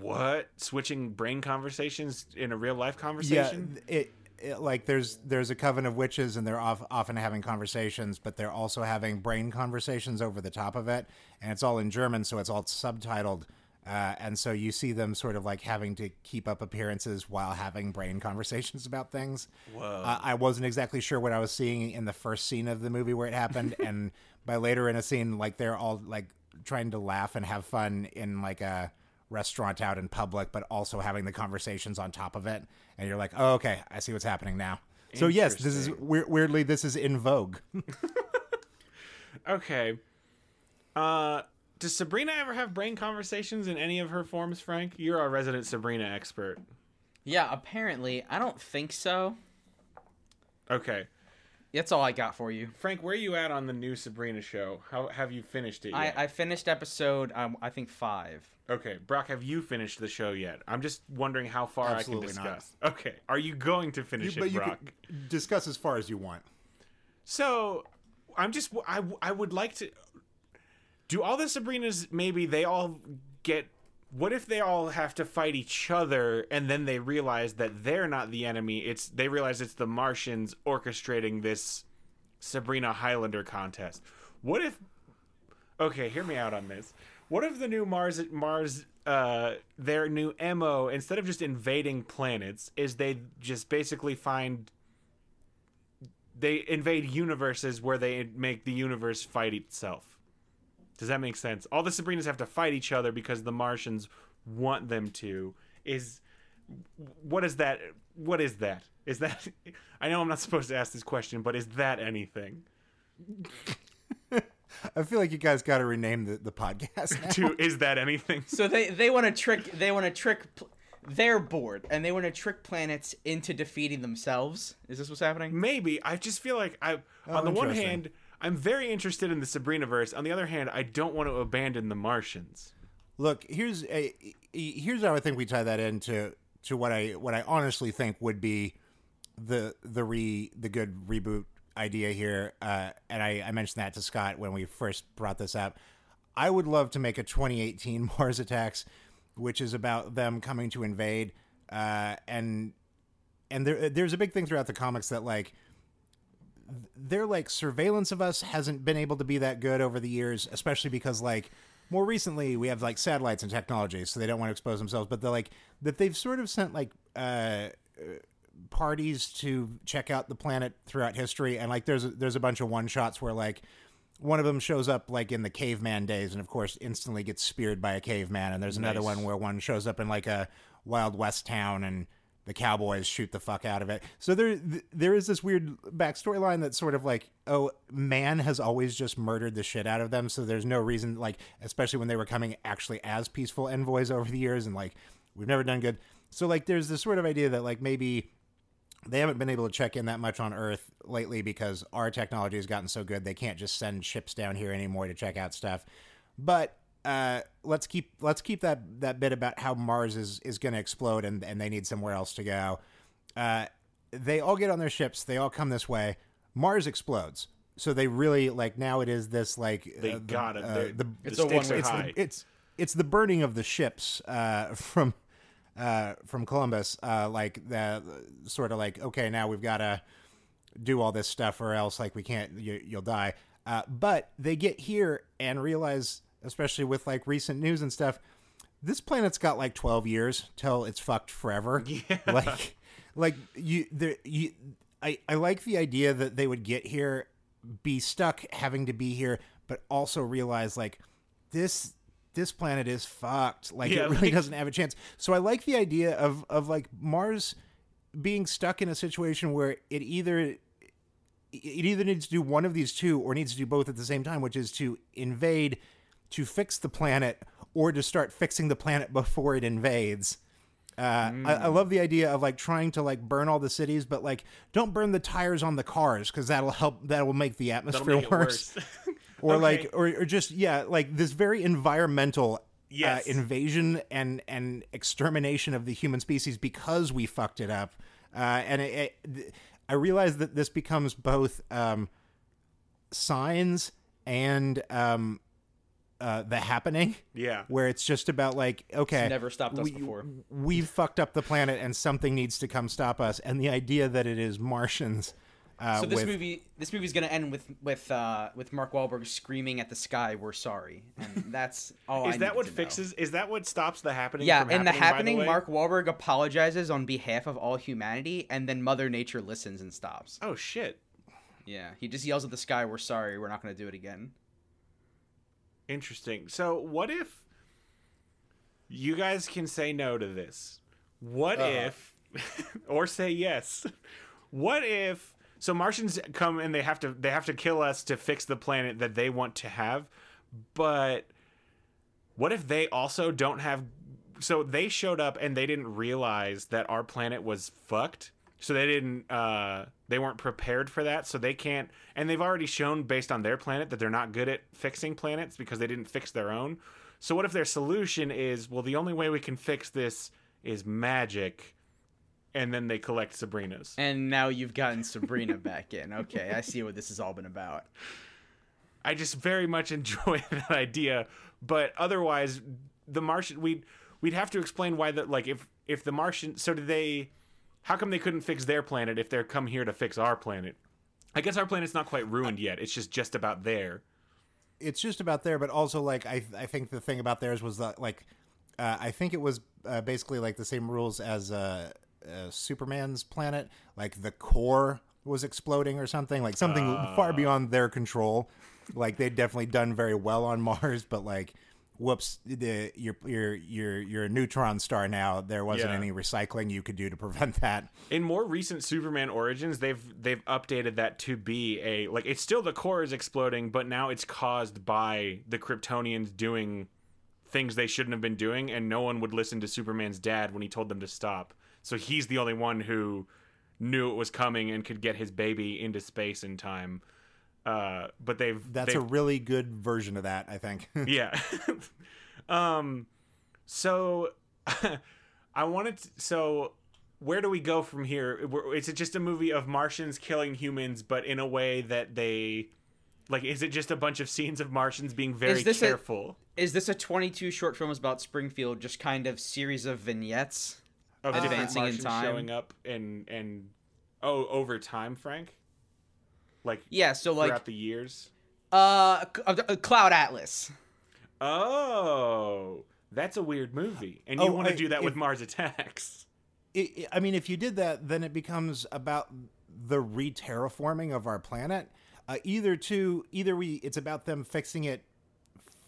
What? Switching brain conversations in a real life conversation? it, it like there's there's a coven of witches and they're off, often having conversations, but they're also having brain conversations over the top of it, and it's all in German, so it's all subtitled. Uh, and so you see them sort of like having to keep up appearances while having brain conversations about things. Whoa. Uh, I wasn't exactly sure what I was seeing in the first scene of the movie where it happened, and by later in a scene, like they're all like trying to laugh and have fun in like a restaurant out in public, but also having the conversations on top of it, and you're like, oh, okay, I see what's happening now. So yes, this is weirdly this is in vogue. Okay. Uh, does Sabrina ever have brain conversations in any of her forms, Frank? You're our resident Sabrina expert. yeah, apparently, I don't think so. Okay. That's all I got for you. Frank, where are you at on the new Sabrina show? How have you finished it I, yet? I finished episode, um, I think five. Okay, Brock, have you finished the show yet? I'm just wondering how far Absolutely I can not. discuss. Okay, are you going to finish it, Brock? can discuss as far as you want. So, I'm just I I would like to do all the Sabrinas maybe they all get what if they all have to fight each other and then they realize that they're not the enemy it's they realize it's the Martians orchestrating this Sabrina Highlander contest. What if Okay, hear me out on this. What if the new Mars Mars uh their new MO instead of just invading planets is they just basically find they invade universes where they make the universe fight itself. Does that make sense? All the Sabrinas have to fight each other because the Martians want them to. Is what is that? What is that? Is that? I know I'm not supposed to ask this question, but is that anything? I feel like you guys got to rename the, the podcast. now. To is that anything? So they they want to trick they want to trick pl- they're bored and they want to trick planets into defeating themselves. Is this what's happening? Maybe. I just feel like I. on oh, the one hand, I'm very interested in the Sabrina verse. On the other hand, I don't want to abandon the Martians. Look, here's a here's how I think we tie that into to what I what I honestly think would be the the re the good reboot idea here. Uh, and I, I mentioned that to Scott when we first brought this up. I would love to make a 2018 Mars Attacks, which is about them coming to invade. Uh, and and there there's a big thing throughout the comics that like their like surveillance of us hasn't been able to be that good over the years, especially because like more recently we have like satellites and technology, so they don't want to expose themselves. But they're like that they've sort of sent like uh, uh, parties to check out the planet throughout history, and like there's a, there's a bunch of one shots where like one of them shows up like in the caveman days, and of course instantly gets speared by a caveman. And there's another Nice. one where one shows up in like a Wild West town and the cowboys shoot the fuck out of it. So there there is this weird backstory line that's sort of like, oh, man has always just murdered the shit out of them. So there's no reason, like, especially when they were coming actually as peaceful envoys over the years, and like we've never done good. So like there's this sort of idea that like maybe they haven't been able to check in that much on Earth lately because our technology has gotten so good they can't just send ships down here anymore to check out stuff. But uh, let's keep let's keep that that bit about how Mars is is going to explode and and they need somewhere else to go. Uh, they all get on their ships. They all come this way. Mars explodes. So they really like now it is this like They uh, the- got it. uh, the, the It's a stakes are it's high. the, it's it's the burning of the ships uh, from uh, from Columbus. Uh, like the sort of like okay, now we've got to do all this stuff, or else like we can't. You, you'll die. Uh, but they get here and realize, especially with like recent news and stuff, this planet's got like twelve years till it's fucked forever. Yeah. Like, like you, there, you. I, I like the idea that they would get here, be stuck having to be here, but also realize like this this planet is fucked. Like Yeah, it really like- doesn't have a chance. So I like the idea of of like Mars being stuck in a situation where it either it either needs to do one of these two or needs to do both at the same time, which is to invade to fix the planet or to start fixing the planet before it invades. Uh, I, I Mm. love the idea of like trying to like burn all the cities, but like don't burn the tires on the cars because that'll help. That will make the atmosphere make worse. worse. or Okay. like or, or just yeah like this very environmental Yes. uh, invasion and and extermination of the human species because we fucked it up uh, and it, it, i realize that this becomes both um, signs and um, uh, the happening yeah. where it's just about like okay It's never stopped us we, before. we've fucked up the planet and something needs to come stop us and the idea that it is martians uh, So this with, movie, this movie's gonna end with with uh, with Mark Wahlberg screaming at the sky, "We're sorry," and that's all. I Is that what to know. fixes? Is that what stops the happening? Yeah, from in the happening, by happening, way? Mark Wahlberg apologizes on behalf of all humanity, and then Mother Nature listens and stops. Oh shit! Yeah, he just yells at the sky, "We're sorry, we're not gonna do it again." Interesting. So, what if you guys can say no to this? What Uh-huh. if, or say yes? What if? So Martians come and they have to they have to kill us to fix the planet that they want to have, but what if they also don't have? So they showed up and they didn't realize that our planet was fucked. So they didn't. Uh, they weren't prepared for that. So they can't. And they've already shown based on their planet that they're not good at fixing planets because they didn't fix their own. So what if their solution is well, the only way we can fix this is magic, and then they collect Sabrina's. And now you've gotten Sabrina back in. Okay, I see what this has all been about. I just very much enjoy that idea, but otherwise, the Martian we'd we'd have to explain why that like if if the Martian so did they how come they couldn't fix their planet if they're come here to fix our planet? I guess our planet's not quite ruined yet. It's just just about there. it's just about there, but also like I I think the thing about theirs was that like uh, I think it was uh, basically like the same rules as uh, uh, Superman's planet. Like the core was exploding or something, like something far beyond their control. Like they'd definitely done very well on Mars, but like. Whoops! The, you're you're you're you're a neutron star now. There wasn't Yeah. any recycling you could do to prevent that. In more recent Superman origins, they've they've updated that to be a like it's still the core is exploding, but now it's caused by the Kryptonians doing things they shouldn't have been doing, and no one would listen to Superman's dad when he told them to stop. So he's the only one who knew it was coming and could get his baby into space in time. Uh, but they've That's they've, a really good version of that, I think. yeah. um so I wanted to, so where do we go from here? Is it just a movie of Martians killing humans but in a way that they like is it just a bunch of scenes of Martians being very Is this a- careful Is this a 22 short films about Springfield, just kind of series of vignettes? of different advancing in Martians time? showing up and and oh over time, Frank? Like Yeah, so throughout like the years? uh, uh, Cloud Atlas. Oh, that's a weird movie. And you Oh, want to do that with Mars Attacks. it, it- I mean, if you did that, then it becomes about the re-terraforming of our planet. Uh, either to either we, it's about them fixing it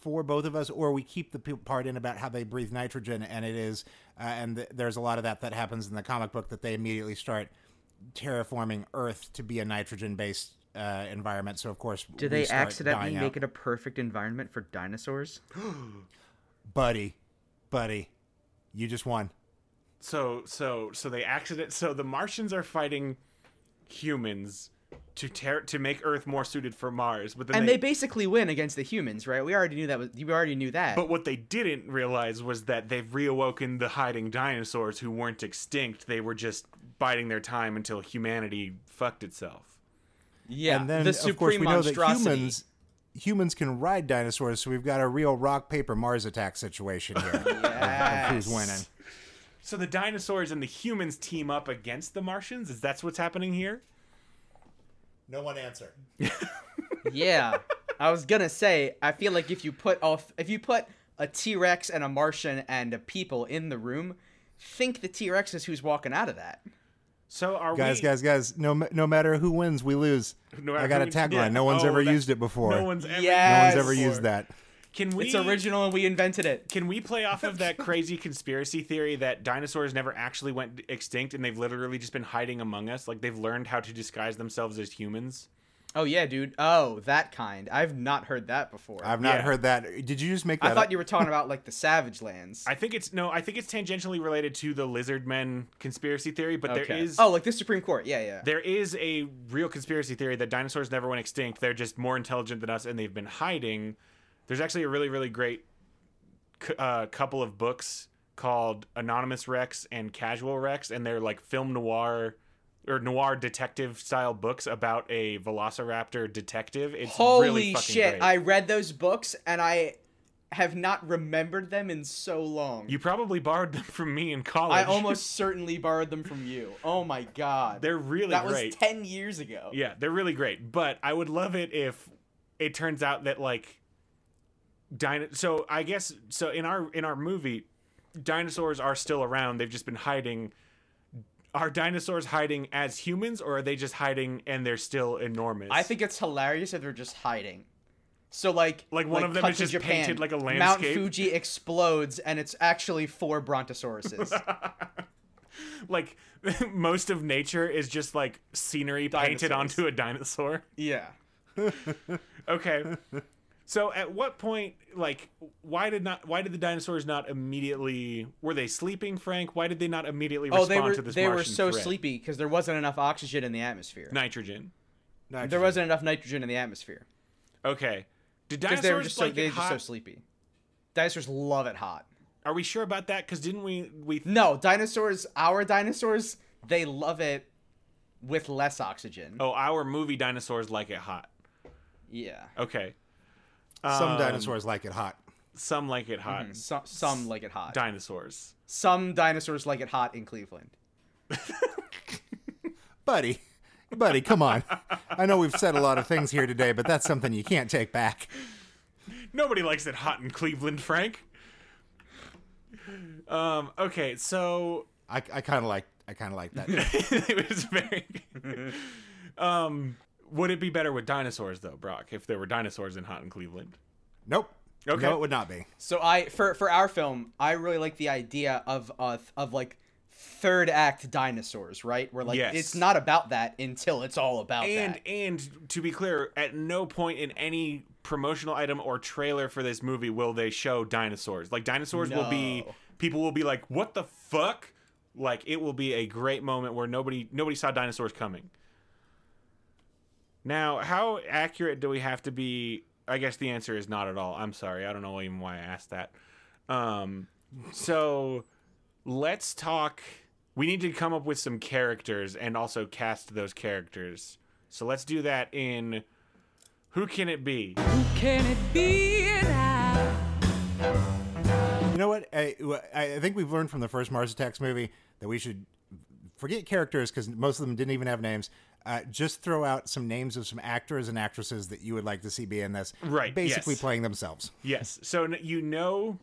for both of us, or we keep the part in about how they breathe nitrogen, and it is, uh, and th- there's a lot of that that happens in the comic book that they immediately start terraforming Earth to be a nitrogen-based uh, environment. So of course, Do they accidentally make out. it a perfect environment for dinosaurs? buddy, buddy? You just won. So so so they accident so the Martians are fighting humans to tear to make Earth more suited for Mars, but then And they, they basically win against the humans, right? We already knew that. Was, we already knew that. but what they didn't realize was that they've reawoken the hiding dinosaurs who weren't extinct. They were just biding their time until humanity fucked itself. Yeah, and then the of course we know that humans humans can ride dinosaurs, so we've got a real rock paper Mars attack situation here of- of who's winning. So the dinosaurs and the humans team up against the Martians. Is that's what's happening here? No one answer. yeah, I was gonna say. I feel like if you put off, if you put a T Rex and a Martian and a people in the room, think the T Rex is who's walking out of that. So are Guys, we guys, guys! No, no matter who wins, we lose. No I got a who- tagline. yeah. No one's Oh, ever that- used it before. No one's ever Yes. No one's ever used that. Can we? It's original and we invented it. Can we play off of that crazy conspiracy theory that dinosaurs never actually went extinct and they've literally just been hiding among us? Like they've learned how to disguise themselves as humans? Oh yeah, dude. Oh, that kind. I've not heard that before. I've not Yeah. heard that. Did you just make that? I thought up? you were talking about like the Savage Lands. I think it's no, I think it's tangentially related to the lizard men conspiracy theory, but there Okay. is Oh, like the Supreme Court. Yeah, yeah. there is a real conspiracy theory that dinosaurs never went extinct. They're just more intelligent than us and they've been hiding. There's actually a really really great c- uh, couple of books called Anonymous Rex and Casual Rex and they're like film noir or noir detective style books about a velociraptor detective. It's Holy really fucking shit! great. I read those books and I have not remembered them in so long. You probably borrowed them from me in college. I almost certainly borrowed them from you. Oh my god. They're really that great. was 10 years ago. Yeah, they're really great. But I would love it if it turns out that like dino so I guess so in our in our movie dinosaurs are still around. They've just been hiding. Are dinosaurs hiding as humans or are they just hiding and they're still enormous? I think it's hilarious if they're just hiding. So like Like, one of them is just painted like a landscape. Mount. Fuji explodes and it's actually four brontosauruses. like most of nature is just like scenery painted onto a dinosaur. yeah. Okay. So at what point like why did not why did the dinosaurs not immediately were they sleeping Frank? Why did they not immediately Oh, respond they were to this they were so threat? sleepy because there wasn't enough oxygen in the atmosphere. Nitrogen. nitrogen. There wasn't enough nitrogen in the atmosphere Okay. Did dinosaurs they were just so like they it were just so sleepy. Dinosaurs love it hot. Are we sure about that? Because didn't we we No, dinosaurs. Our dinosaurs, they love it with less oxygen. oh our movie dinosaurs like it hot. Yeah. Okay. Some Um, dinosaurs like it hot. Some like it hot. Some some like it hot. Dinosaurs. some dinosaurs like it hot in Cleveland. Buddy, buddy, come on. I know we've said a lot of things here today, but that's something you can't take back. Nobody likes it hot in Cleveland, Frank. Um. Okay. So I, I kind of like I kind of like that. it was very. um. Would it be better with dinosaurs though, Brock? If there were dinosaurs in hot in Cleveland? nope. Okay. No, it would not be. So I for for our film, I really like the idea of uh of like third act dinosaurs, right? Where like Yes. it's not about that until it's all about And that. and to be clear, at no point in any promotional item or trailer for this movie will they show dinosaurs. Like dinosaurs will be people will be like, "What the fuck?" Like it will be a great moment where nobody nobody saw dinosaurs coming. Now, how accurate do we have to be? I guess the answer is not at all. I'm sorry. I don't know even why I asked that. Um so let's talk we need to come up with some characters and also cast those characters. So let's do that in Who Can It Be? Who can it be now? You know what? I, I think we've learned from the first Mars Attacks movie that we should forget characters because most of them didn't even have names. Uh, just throw out some names of some actors and actresses that you would like to see be in this. Right, Basically yes. playing themselves. Yes. So n- you know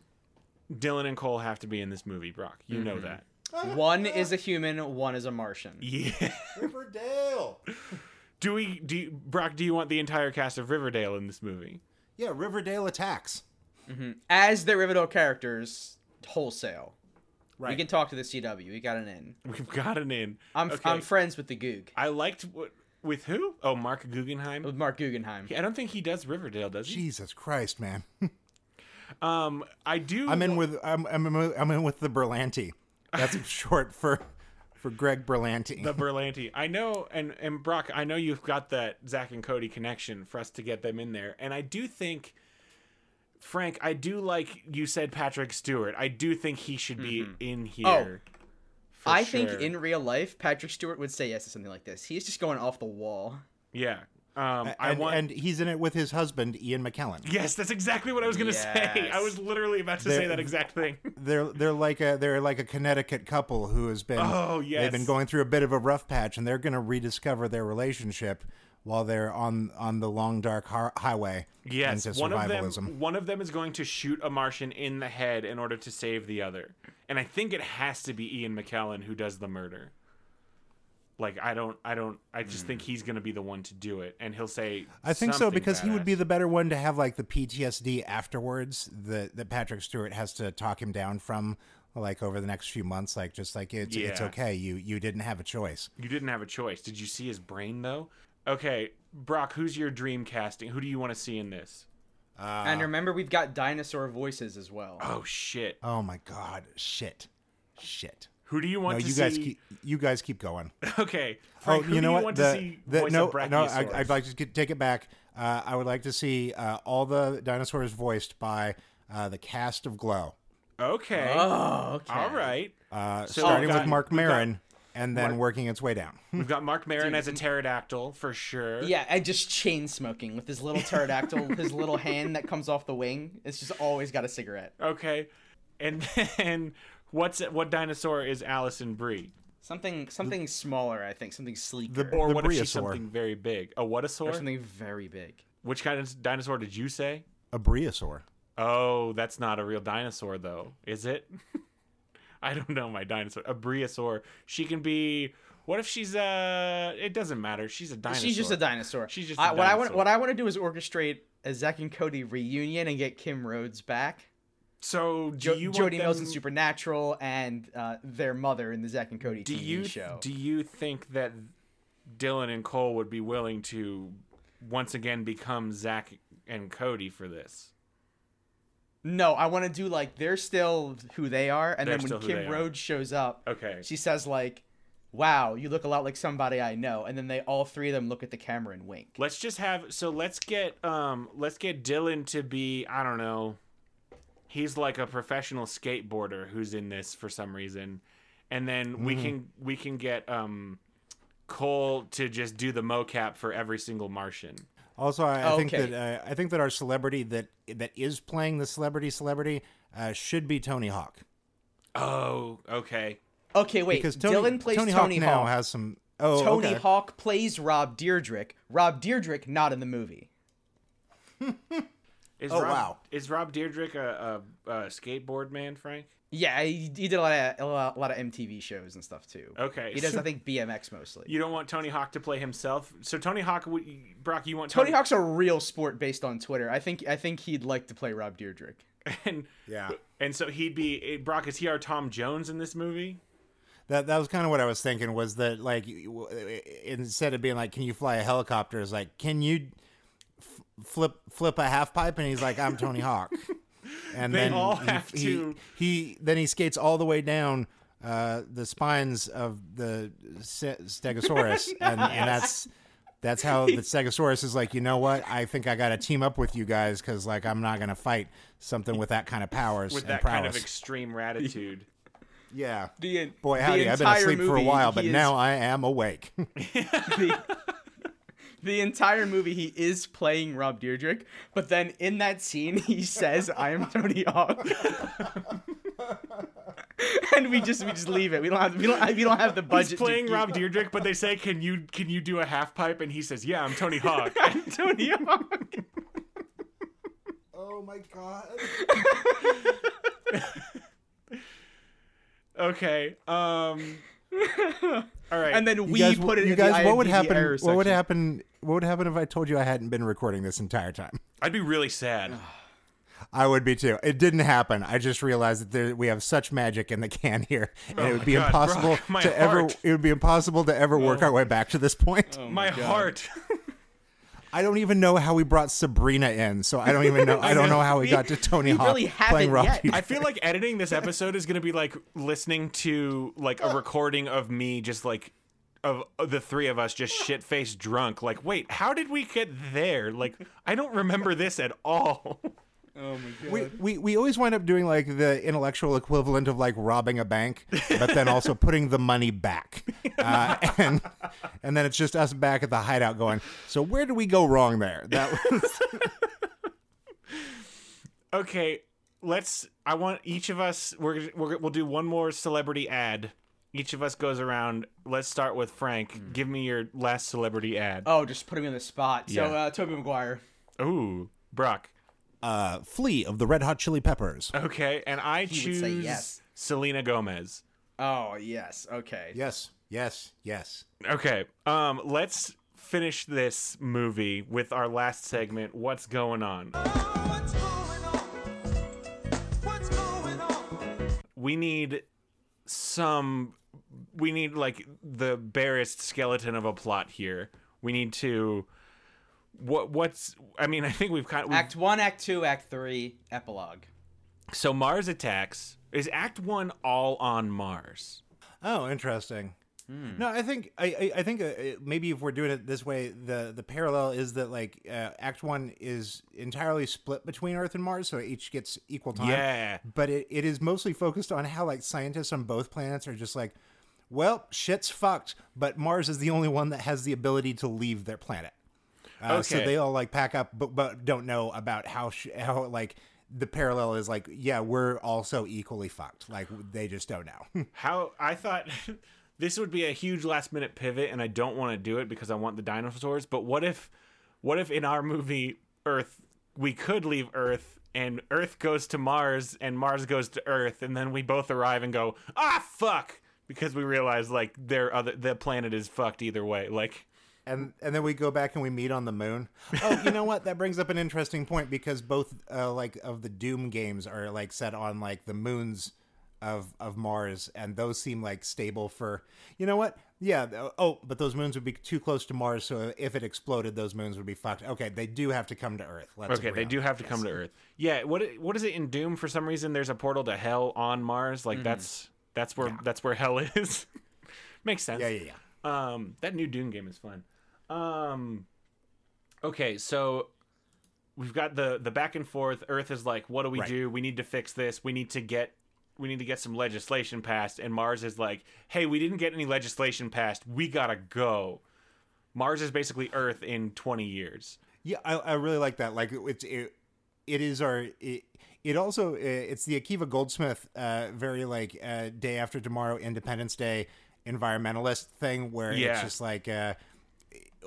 Dylan and Cole have to be in this movie, Brock. You know that. One is a human, one is a Martian. Yeah. Riverdale. Do we do you, Brock, do you want the entire cast of Riverdale in this movie? Yeah, Riverdale attacks. As the Riverdale characters, wholesale. Right. We can talk to the CW. We got an in. We've got an in. I'm Okay. I'm friends with the Goog. I liked what with who? Oh, Marc Guggenheim. With Marc Guggenheim. I don't think he does Riverdale, does he? Jesus Christ, man. Um, I do. I'm in with I'm I'm in with, I'm in with the Berlanti. That's short for for Greg Berlanti. the Berlanti. I know, and and Brock, I know you've got that Zack and Cody connection for us to get them in there, and I do think, Frank, I do like you said Patrick Stewart. I do think he should be in here. for I think in real life, Patrick Stewart would say yes to something like this. He's just going off the wall. yeah. Um, I and, want. and he's in it with his husband Ian McKellen. yes, that's exactly what I was gonna say. I was literally about to They're- say that exact thing. They're they're like a they're like a Connecticut couple who has been Oh, yes. they've been going through a bit of a rough patch and they're going to rediscover their relationship while they're on on the long dark har- highway Yes, into one of survivalism. them. One of them is going to shoot a Martian in the head in order to save the other, and I think it has to be Ian McKellen who does the murder. Like I don't, I don't, I just think hmm. he's gonna be the one to do it, and he'll say. I think so something because he would be the better one to have like the PTSD afterwards that that Patrick Stewart has to talk him down from like over the next few months like just like it's it's okay you you didn't have a choice. You didn't have a choice. Did you see his brain though? Okay, Brock, who's your dream casting? Who do you want to see in this? and remember, we've got dinosaur voices as well. Oh shit. Oh my god, shit. Shit. Who do you want No, to you see? guys keep you guys keep going. Okay. Frank, oh, who you do know you what? want the, to see the, voice no, a no, I, I'd like to get, take it back. Uh, I would like to see uh, all the dinosaurs voiced by uh, the cast of Glow, Okay. Oh, okay. All right. uh, So starting we've with Mark we've got- Maron and then Mark- working its way down. We've got Marc Maron as a pterodactyl for sure. Yeah, I just chain smoking with his little pterodactyl, his little hand that comes off the wing. It's just always got a cigarette. Okay. And then what's what dinosaur is Alison Brie? Something, something smaller, I think. Something sleeker. The- Or what if she's something very big? A or whatasaur? something very big. Which kind of dinosaur did you say? A briosaur. Oh, that's not a real dinosaur though, is it? I don't know my dinosaur. A briosaur. She can be. What if she's uh? It doesn't matter. She's a dinosaur. She's just a dinosaur. She's just a I, what I want. What I want to do is orchestrate a Zack and Cody reunion and get Kim Rhodes back. So do Jo- you want Jody Mills in Supernatural and uh, their mother in the Zack and Cody Do TV you show. do you think that Dylan and Cole would be willing to once again become Zack and Cody for this? No, I want to do like they're still who they are, and They're then when Kim are. Rhodes shows up, Okay. she says like, "Wow, you look a lot like somebody I know," and then they all three of them look at the camera and wink. Let's just have so let's get um let's get Dylan to be I don't know. He's like a professional skateboarder who's in this for some reason. And then we can we can get um Cole to just do the mocap for every single Martian. Also, I, I think that uh, I think that our celebrity that that is playing the celebrity celebrity uh, should be Tony Hawk Oh, okay. Okay, wait. because Tony, Dylan plays Tony, Tony, Hawk now Hawk. has some. Oh, Tony okay. Hawk plays Rob Dyrdek. Rob Dyrdek not in the movie. Is Oh, Rob, wow. Is Rob Dyrdek a, a, a skateboard man, Frank? Yeah, he, he did a lot of a lot, a lot of MTV shows and stuff too. Okay. He does, I think, BMX mostly. You don't want Tony Hawk to play himself. So Tony Hawk, would- Brock, you want Tony Hawk's a real sport based on Twitter. I think I think he'd like to play Rob Dyrdek. and Yeah. and so he'd be eh, Brock. Is he our Tom Jones in this movie? That that was kind of what I was thinking was that like instead of being like, "Can you fly a helicopter?" is like, "Can you f- flip flip a half pipe?" And he's like, "I'm Tony Hawk." And They then all he, have he, to- He then he skates all the way down uh, the spines of the Se- Stegosaurus, and, and that's that's how the Stegosaurus is like. You know what? I think I got to team up with you guys because like I'm not gonna fight something with that kind of powers With and that prowess. kind of extreme ratitude. yeah. The, Boy, the howdy! I've been entire asleep for a while, but is- now I am awake. the, the entire movie he is playing Rob Dyrdek, but then in that scene he says, "I am Tony Hawk." and we just we just leave it. We don't have we don't we don't have the budget. He's to playing keep- Rob Dyrdek, but they say, "Can you can you do a half pipe?" And he says, "Yeah, I'm Tony Hawk." I'm Tony Hawk. oh my god! okay. Um. All right. And then we guys, put it you in guys, the what would happen? What would happen? What would happen if I told you I hadn't been recording this entire time? I'd be really sad. I would be too. It didn't happen. I just realized that there, we have such magic in the can here, and it oh would be Oh God, impossible Brock, my to ever. It would be impossible to ever work oh. our way back to this point. Oh my heart. I don't even know how we brought Sabrina in, so I don't even know. I don't know how we got to Tony Hawk really playing haven't Rob I feel like editing this episode is gonna be like listening to like a uh. recording of me just like of of the three of us just shit faced drunk. Like, wait, how did we get there? Like, I don't remember this at all. Oh my god. we, we we always wind up doing like the intellectual equivalent of like robbing a bank, but then also putting the money back, uh, and and then it's just us back at the hideout going. So where did we go wrong there? That was okay, let's. I want each of us. We're, we're we'll do one more celebrity ad. Each of us goes around. Let's start with Frank. Give me your last celebrity ad. Oh, just putting me on the spot. So, Yeah. uh, Tobey Maguire. Ooh, Brock. uh, Flea of the Red Hot Chili Peppers. Okay, and I He would choose say yes. Selena Gomez. Oh yes. Okay. Yes, Yes, yes. Okay. Um, let's finish this movie with our last segment. What's going on? What's going on? What's going on? We need some. We need like the barest skeleton of a plot here. We need to. What? What's? I mean, I think we've kind of. Act one, Act two, Act three, epilogue. So Mars attacks. Is Act One all on Mars? Oh, interesting. No, I think I I, think uh, maybe if we're doing it this way, the the parallel is that like uh, Act One is entirely split between Earth and Mars, so each gets equal time. Yeah. but it, it is mostly focused on how like scientists on both planets are just like, well, shit's fucked, but Mars is the only one that has the ability to leave their planet. Uh, So they all like pack up, but but don't know about how sh- how like the parallel is like, yeah, we're also equally fucked. Like they just don't know. How I thought this would be a huge last minute pivot, and I don't want to do it because I want the dinosaurs. But what if, what if in our movie Earth we could leave Earth and Earth goes to Mars and Mars goes to Earth, and then we both arrive and go ah fuck because we realize like their other the planet is fucked either way. Like and and then we go back and we meet on the moon. Oh, you know what? That brings up an interesting point because both uh, like of the Doom games are like set on like the moons of of Mars, and those seem like stable for. You know what? Yeah. Oh, but those moons would be too close to Mars, so if it exploded, those moons would be fucked. Okay, they do have to come to Earth. Let's okay, they on do have to come to Earth. Yeah. What what is it in Doom? For some reason, there's a portal to Hell on Mars. Like that's that's where that's where Hell is. Makes sense. Yeah, yeah, yeah. Um, that new Doom game is fun. Um, okay, so we've got the the back and forth. Earth is like, what do we Right. do? We need to fix this. We need to get we need to get some legislation passed. And Mars is like, hey, we didn't get any legislation passed. We gotta go. Mars is basically Earth in twenty years. Yeah, I, I really like that. Like it's it, it is our it, it also it's the Akiva Goldsman uh, very like uh, day after tomorrow Independence Day environmentalist thing where Yeah. it's just like uh,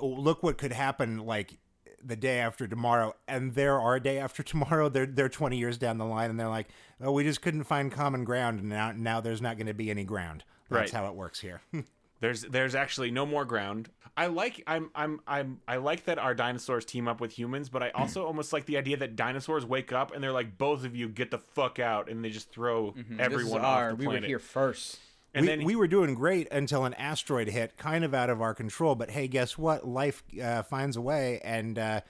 look what could happen like the day after tomorrow and there are a day after tomorrow they're they're 20 years down the line and they're like oh we just couldn't find common ground and now now there's not going to be any ground that's Right. how it works here There's there's actually no more ground. I like I'm I'm I'm I like that our dinosaurs team up with humans, but I also almost like the idea that dinosaurs wake up and they're like, both of you get the fuck out, and they just throw everyone Mm-hmm. this is off our, the we were here first. And we, then we were doing great until an asteroid hit, kind of out of our control. But hey, guess what? Life uh, finds a way, and uh,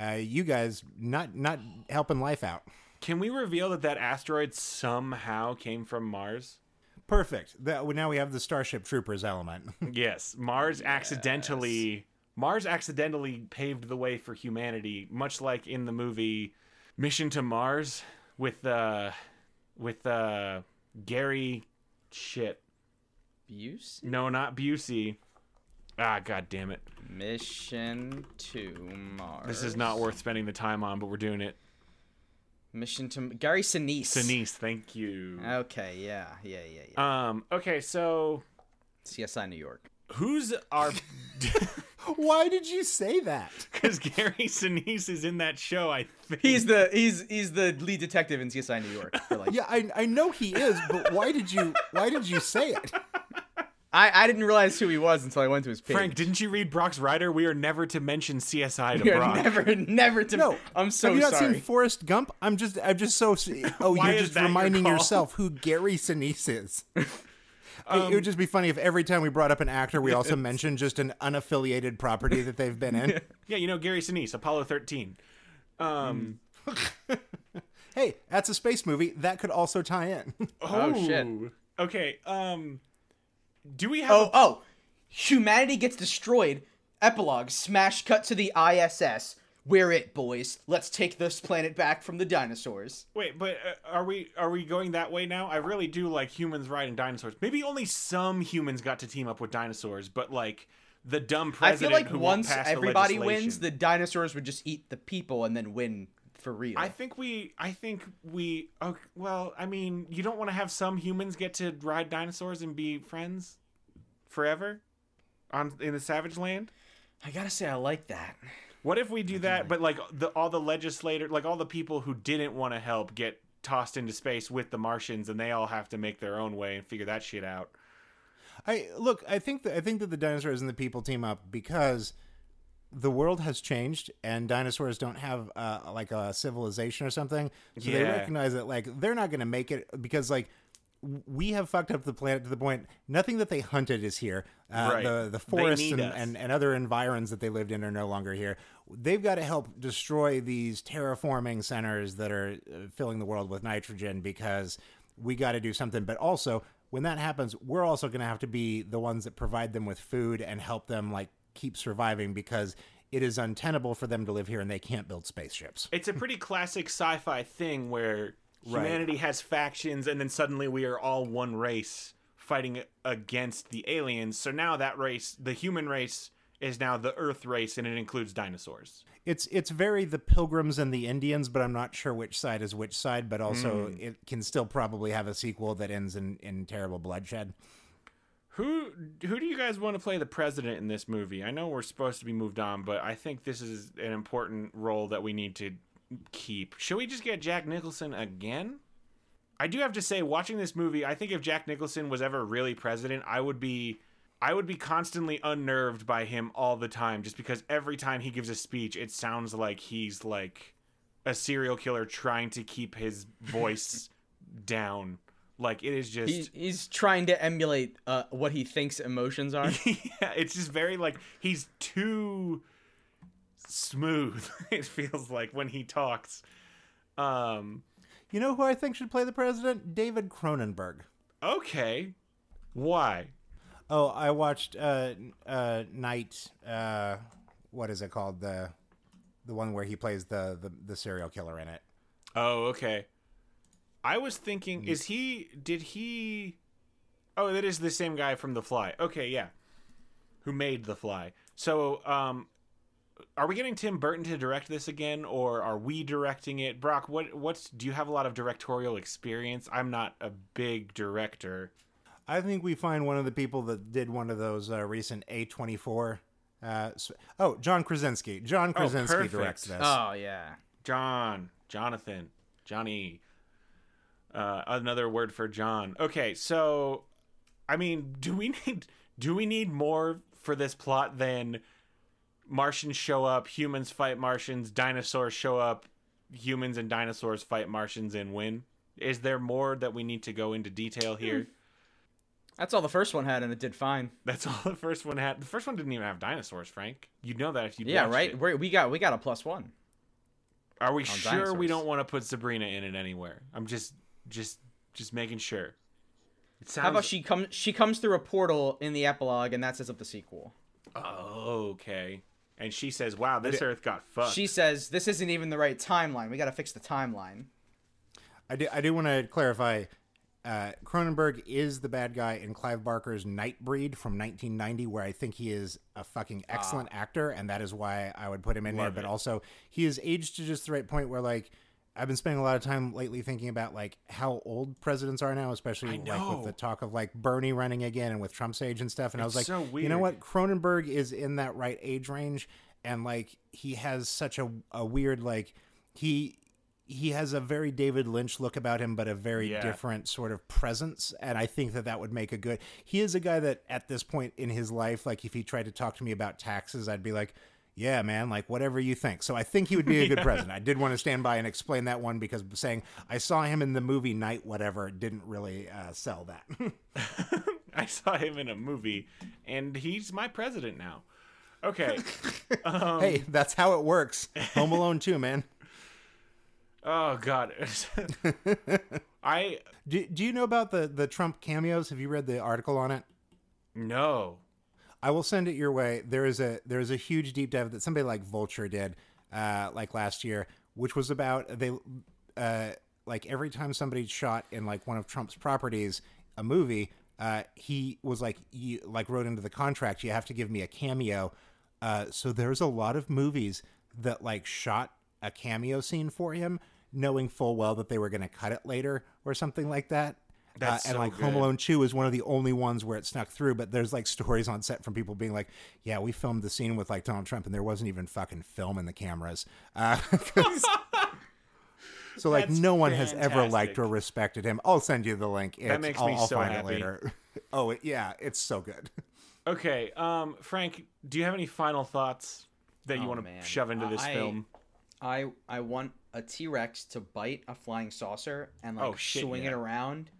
uh, you guys not not helping life out. can we reveal that that asteroid somehow came from Mars? Perfect. That now we have the Starship Troopers element. yes, Mars accidentally Mars accidentally paved the way for humanity, much like in the movie Mission to Mars with uh with uh Gary shit. Buse? No, not Busey. Ah, god damn it. Mission to Mars. This is not worth spending the time on, but we're doing it. Mission to Gary Sinise. Sinise, thank you. Okay, yeah, yeah, yeah, yeah. Um, okay, so CSI New York. who's our Why did you say that? because Gary Sinise is in that show, I think. He's the he's he's the lead detective in CSI New York. Like, Yeah, I I know he is, but why did you why did you say it? I I didn't realize who he was until I went to his page. Frank, didn't you read Brock's Rider? We are never to mention CSI to We are Brock. never never to. No, I'm so have you not sorry. seen Forrest Gump? I'm just I'm just so oh you're just that your reminding yourself who Gary Sinise is. It- it Um, would just be funny if every time we brought up an actor, we also mentioned just an unaffiliated property that they've been in. Yeah, you know Gary Sinise, Apollo 13. Um, hey, that's a space movie that could also tie in. Oh, shit. Okay, um, do we have? Oh oh, humanity gets destroyed. Epilogue. Smash cut to the ISS. We're it, boys. Let's take this planet back from the dinosaurs. Wait, but uh, are we are we going that way now? I really do like humans riding dinosaurs. Maybe only some humans got to team up with dinosaurs, but like the dumb president. I feel like who once everybody wins, the dinosaurs would just eat the people and then win for real. I think we I think we oh, well, I mean, you don't want to have some humans get to ride dinosaurs and be friends forever on in the savage land? I gotta say, I like that. What if we do that, but like the all the legislators, like all the people who didn't want to help get tossed into space with the Martians and they all have to make their own way and figure that shit out. I look. I think that I think that the dinosaurs and the people team up because the world has changed and dinosaurs don't have uh, like a civilization or something. So they recognize that like they're not going to make it because like we have fucked up the planet to the point nothing that they hunted is here. Uh, Right. The the forests and, and and other environs that they lived in are no longer here. They've got to help destroy these terraforming centers that are uh, filling the world with nitrogen because we got to do something. But also, when that happens, we're also going to have to be the ones that provide them with food and help them like keep surviving because it is untenable for them to live here and they can't build spaceships. It's a pretty classic sci-fi thing where Right. humanity has factions and then suddenly we are all one race fighting against the aliens. So now that race, the human race is now the earth race and it includes dinosaurs. It's it's very the pilgrims and the Indians, but I'm not sure which side is which side. But also, hmm. it can still probably have a sequel that ends in, in terrible bloodshed. Who who do you guys want to play the president in this movie? I know we're supposed to be moved on, but I think this is an important role that we need to keep. Should we just get Jack Nicholson again? I do have to say, watching this movie, I think if Jack Nicholson was ever really president, I would be I would be constantly unnerved by him all the time, just because every time he gives a speech, it sounds like he's like a serial killer trying to keep his voice down. Like it is just He's, he's trying to emulate uh, what he thinks emotions are. yeah, it's just very like he's too smooth. It feels like when he talks. Um. You know who I think should play the president? David Cronenberg. Okay. Why? Oh, I watched uh uh Night uh what is it called? The the one where he plays the the, the serial killer in it. Oh, okay. I was thinking, is he? Did he? Oh, that is the same guy from The Fly. Okay, yeah. Who made The Fly? So, um, are we getting Tim Burton to direct this again, or are we directing it? Brock, what? What's? Do you have a lot of directorial experience? I'm not a big director. I think we find one of the people that did one of those uh, recent A24 uh s- Oh, John Krasinski. John Krasinski perfect. directs this. oh yeah. John, Jonathan, Johnny. Uh, another word for John. Okay, so, I mean, do we need do we need more for this plot than Martians show up, humans fight Martians, dinosaurs show up, humans and dinosaurs fight Martians and win? Is there more that we need to go into detail here? That's all the first one had, and it did fine. That's all the first one had. The first one didn't even have dinosaurs, Frank. You know that if you Yeah, right. We got we got a plus one. Are we sure we don't want to put Sabrina in it anywhere? I'm just just just making sure. It sounds How about she comes she comes through a portal in the epilogue, and that sets up the sequel. Oh, okay. And she says, "Wow, this Earth got fucked." She says this isn't even the right timeline. We got to fix the timeline. I do, I do want to clarify. Uh, Cronenberg is the bad guy in Clive Barker's Nightbreed from 1990, where I think he is a fucking excellent actor, and that is why I would put him in there. Love But also, he is aged to just the right point where, like, I've been spending a lot of time lately thinking about like how old presidents are now, especially like with the talk of like Bernie running again and with Trump's age and stuff. And I was like, It's so you know what? Cronenberg is in that right age range, and like he has such a a weird like he he has a very David Lynch look about him, but a very Yeah. different sort of presence. And I think that that would make a good. He is a guy that at this point in his life, like if he tried to talk to me about taxes, I'd be like. Yeah, man, like whatever you think. So I think he would be a good president. I did want to stand by and explain that one because saying I saw him in the movie Night Whatever didn't really uh, sell that. I saw him in a movie, and he's my president now. Okay. hey, that's how it works. Home Alone too, man. oh God. I Do, do you know about the the Trump cameos? Have you read the article on it? no. I will send it your way. There is a there is a huge deep dive that somebody like Vulture did, uh, like last year, which was about they uh, like every time somebody shot in like one of Trump's properties, a movie, uh, he was like you like wrote into the contract, you have to give me a cameo. Uh, so there's a lot of movies that like shot a cameo scene for him, knowing full well that they were going to cut it later or something like that. That's uh, and so like Home. Alone 2 is one of the only ones where it snuck through, but there's like stories on set from people being like, yeah, we filmed the scene with like Donald Trump and there wasn't even fucking film in the cameras. Uh, 'cause- So like That's no one has ever liked or respected him. I'll send you the link. It's, makes I'll, me I'll so find happy. it later. oh it, yeah, it's so good. Okay, um, Frank, do you have any final thoughts that you Oh, want to shove into this I- film? I I want a T Rex to bite a flying saucer and like Oh, shit, swing it around,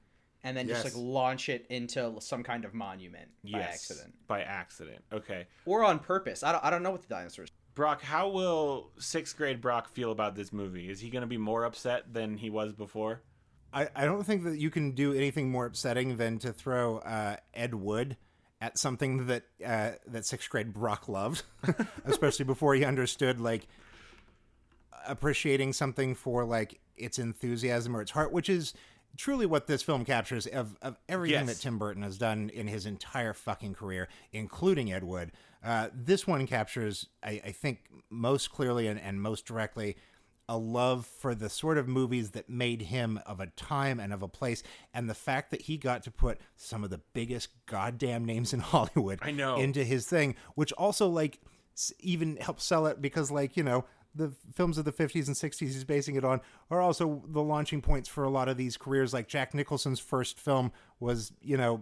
and then just like launch it into some kind of monument by Yes, accident By accident. Okay. or on purpose. I don't I don't know what the dinosaurs. Brock, how will sixth grade Brock feel about this movie? Is he going to be more upset than he was before? I, I don't think that you can do anything more upsetting than to throw uh, Ed Wood at something that uh, that sixth grade Brock loved, especially before he understood like appreciating something for like its enthusiasm or its heart, which is truly what this film captures of, of everything Yes. that Tim Burton has done in his entire fucking career, including Ed Wood. Uh, this one captures, I, I think, most clearly and, and most directly a love for the sort of movies that made him of a time and of a place, and the fact that he got to put some of the biggest goddamn names in Hollywood I know. into his thing, which also like even helps sell it because like you know the films of the 50s and 60s he's basing it on are also the launching points for a lot of these careers. Like Jack Nicholson's first film was you know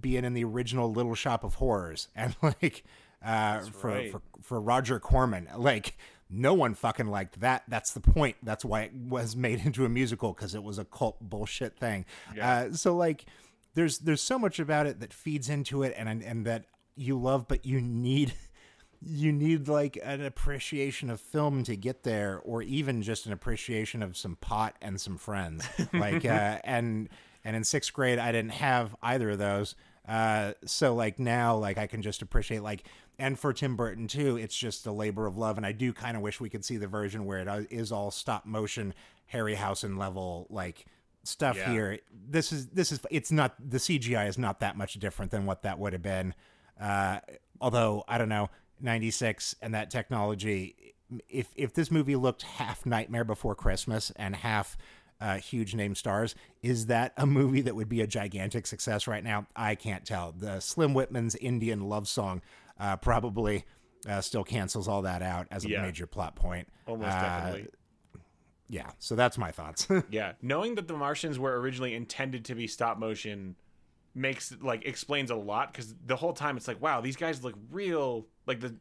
being in the original Little Shop of Horrors. And like uh for, right. for for Roger Corman like no one fucking liked that. That's the point. That's why it was made into a musical because it was a cult bullshit thing. Uh so like there's there's so much about it that feeds into it and and that you love but you need you need like an appreciation of film to get there or even just an appreciation of some pot and some friends. Like uh and and in sixth grade i didn't have either of those. Uh so like now like i can just appreciate like and for tim burton too it's just a labor of love and i do kind of wish we could see the version where it is all stop motion harryhausen level like stuff Yeah. here. This is this is it's not the cgi is not that much different than what that would have been. Uh although i don't know 96 and that technology if if this movie looked half nightmare before christmas and half uh, huge name stars is that a movie that would be a gigantic success right now i can't tell the slim whitman's indian love song uh, probably uh, still cancels all that out as a Yeah. major plot point Almost Uh, definitely. yeah so that's my thoughts Yeah, knowing that the Martians were originally intended to be stop motion makes like explains a lot because the whole time it's like, wow, these guys look real. Like the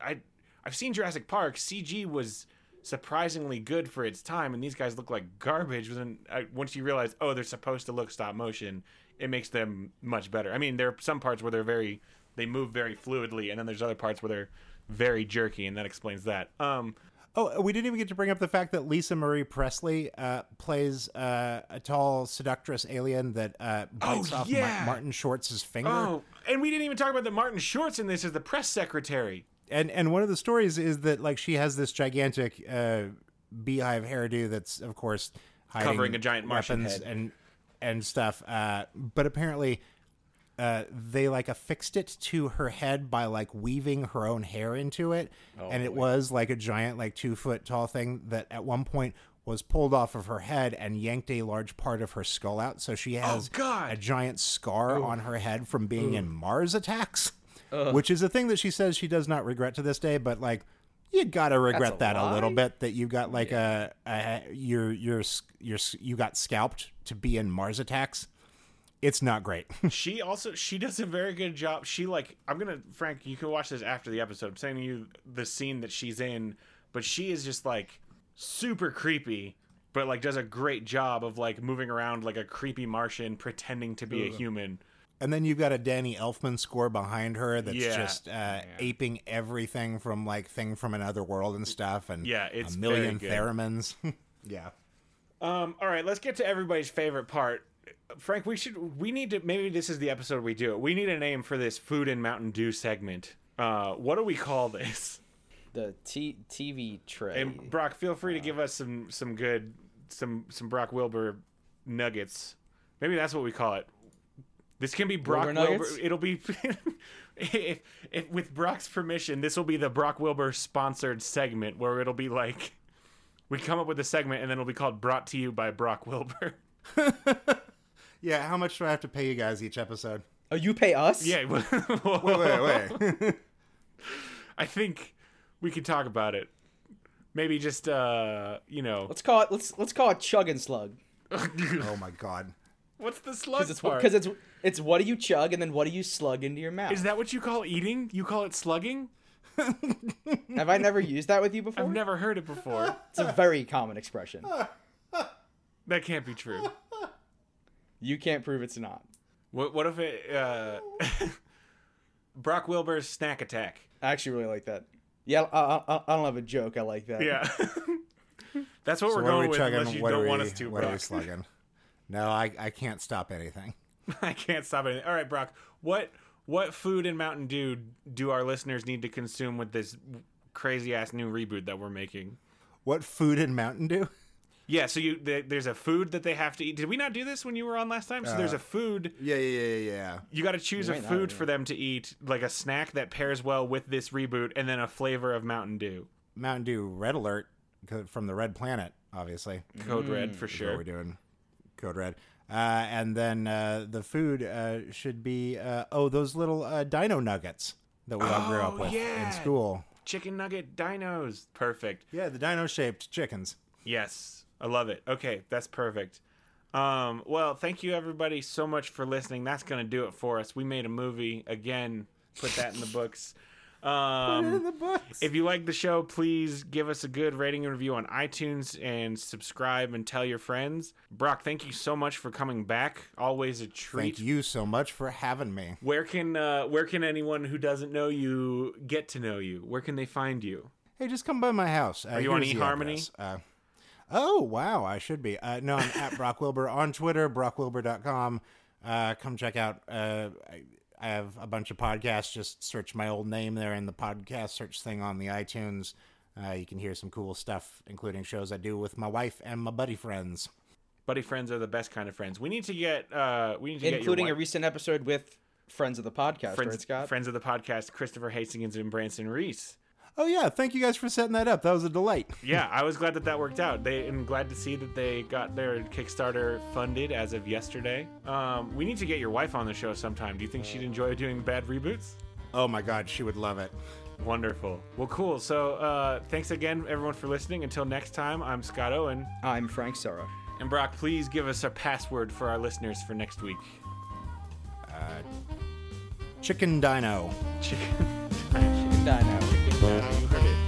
I I've seen Jurassic Park. CG was surprisingly good for its time, and these guys look like garbage. When I, once you realize, oh, they're supposed to look stop motion, it makes them much better. I mean, there are some parts where they're very they move very fluidly, and then there's other parts where they're very jerky, and that explains that. Um, Oh, we didn't even get to bring up the fact that Lisa Marie Presley uh, plays uh, a tall seductress alien that uh, bites Oh, off Ma- Martin Short's finger. oh, and we didn't even talk about that Martin Shorts in this is the press secretary. And and one of the stories is that like she has this gigantic uh, beehive hairdo that's of course hiding Covering a giant Martian head. and and stuff. Uh, but apparently. Uh, they like affixed it to her head by like weaving her own hair into it, Oh, and it was like a giant, like two foot tall thing that at one point was pulled off of her head and yanked a large part of her skull out. So she has Oh, a giant scar on her head from being in Mars attacks, which is a thing that she says she does not regret to this day. But like, you gotta regret a that a little bit that you got like a, a you're you're you're you got scalped to be in Mars attacks. It's not great. she also she does a very good job. She like I'm gonna Frank, you can watch this after the episode. I'm saying to you the scene that she's in, but she is just like super creepy, but like does a great job of like moving around like a creepy Martian pretending to be a human. And then you've got a Danny Elfman score behind her that's Yeah. just uh, aping everything from like thing from another world and stuff, and Yeah, it's a million very theremins. yeah, Um, all right, let's get to everybody's favorite part. Frank, we should we need to maybe this is the episode we do it. We need a name for this food and Mountain Dew segment. Uh, what do we call this? The T- TV tray. And Brock, feel free to give us some some good some some Brock Wilbur nuggets. Maybe that's what we call it. This can be Brock Wilbur Wilbur. It'll be if, if with Brock's permission, this will be the Brock Wilbur sponsored segment where it'll be like we come up with a segment and then it'll be called brought to you by Brock Wilbur. yeah. How much do I have to pay you guys each episode? oh, you pay us? Yeah, Wait, wait, wait. I think we could talk about it. Maybe just uh, you know, Let's call it. Let's let's call it chug and slug. Oh my god. what's the slug Because it's part? because it's it's what do you chug and then what do you slug into your mouth? Is that what you call eating? You call it slugging? Have I never used that with you before? I've never heard it before. It's a very common expression. that can't be true. You can't prove it's not. What what if it uh Brock Wilbur's snack attack? I actually really like that. Yeah, I, I, I don't have a joke. I like that. Yeah. That's what So we're what going we with chugging? unless you What don't are want us to, What are we slugging? No, I, I can't stop anything. I can't stop it. All right, Brock. What what food and Mountain Dew do our listeners need to consume with this crazy ass new reboot that we're making? What food in Mountain Dew? Yeah, so you there- there's a food that they have to eat. Did we not do this when you were on last time? So there's a food Yeah, yeah, yeah, yeah, yeah. you got to choose a might not, food yeah. for them to eat, like a snack that pairs well with this reboot, and then a flavor of Mountain Dew. Mountain Dew Red Alert 'cause- from the Red Planet, obviously. Code Red Mm. for sure. what we're doing. Code Red. Uh, and then uh, the food uh, should be uh, oh those little uh, Dino Nuggets that we all grew up Oh, with yeah. in school. Chicken nugget dinos. Perfect. Yeah, the dino shaped chickens. Yes, I love it. Okay, that's perfect. Um, well, thank you everybody so much for listening. That's gonna do it for us. We made a movie again. Put that in the books. Um, in the books. if you like the show, please give us a good rating and review on iTunes and subscribe and tell your friends. Brock, thank you so much for coming back. Always a treat. Thank you so much for having me. Where can uh, where can anyone who doesn't know you get to know you? Where can they find you? Hey, just come by my house. Uh, Are you on eHarmony? Uh, oh, wow. I should be. Uh, no, I'm at Brock Wilbur on Twitter, brockwilbur.com. Uh, come check out. Uh, I, I have a bunch of podcasts. Just search my old name there in the podcast search thing on the iTunes. Uh, you can hear some cool stuff, including shows I do with my wife and my buddy friends. Buddy friends are the best kind of friends. We need to get uh, we need to get including get a recent episode with friends of the podcast, friends, right, Scott? friends of the podcast, Christopher Hastings and Branson Reese. Oh, yeah. Thank you guys for setting that up. That was a delight. Yeah, I was glad that that worked out. They and glad to see that they got their Kickstarter funded as of yesterday. Um, we need to get your wife on the show sometime. Do you think she'd enjoy doing bad reboots? Oh, my God. She would love it. Wonderful. Well, cool. So, uh, thanks again, everyone, for listening. Until next time, I'm Scott Owen. I'm Frank Sora. And Brock, please give us a password for our listeners for next week. Chicken Dino. Chicken. Chicken Dino. Well, you heard it.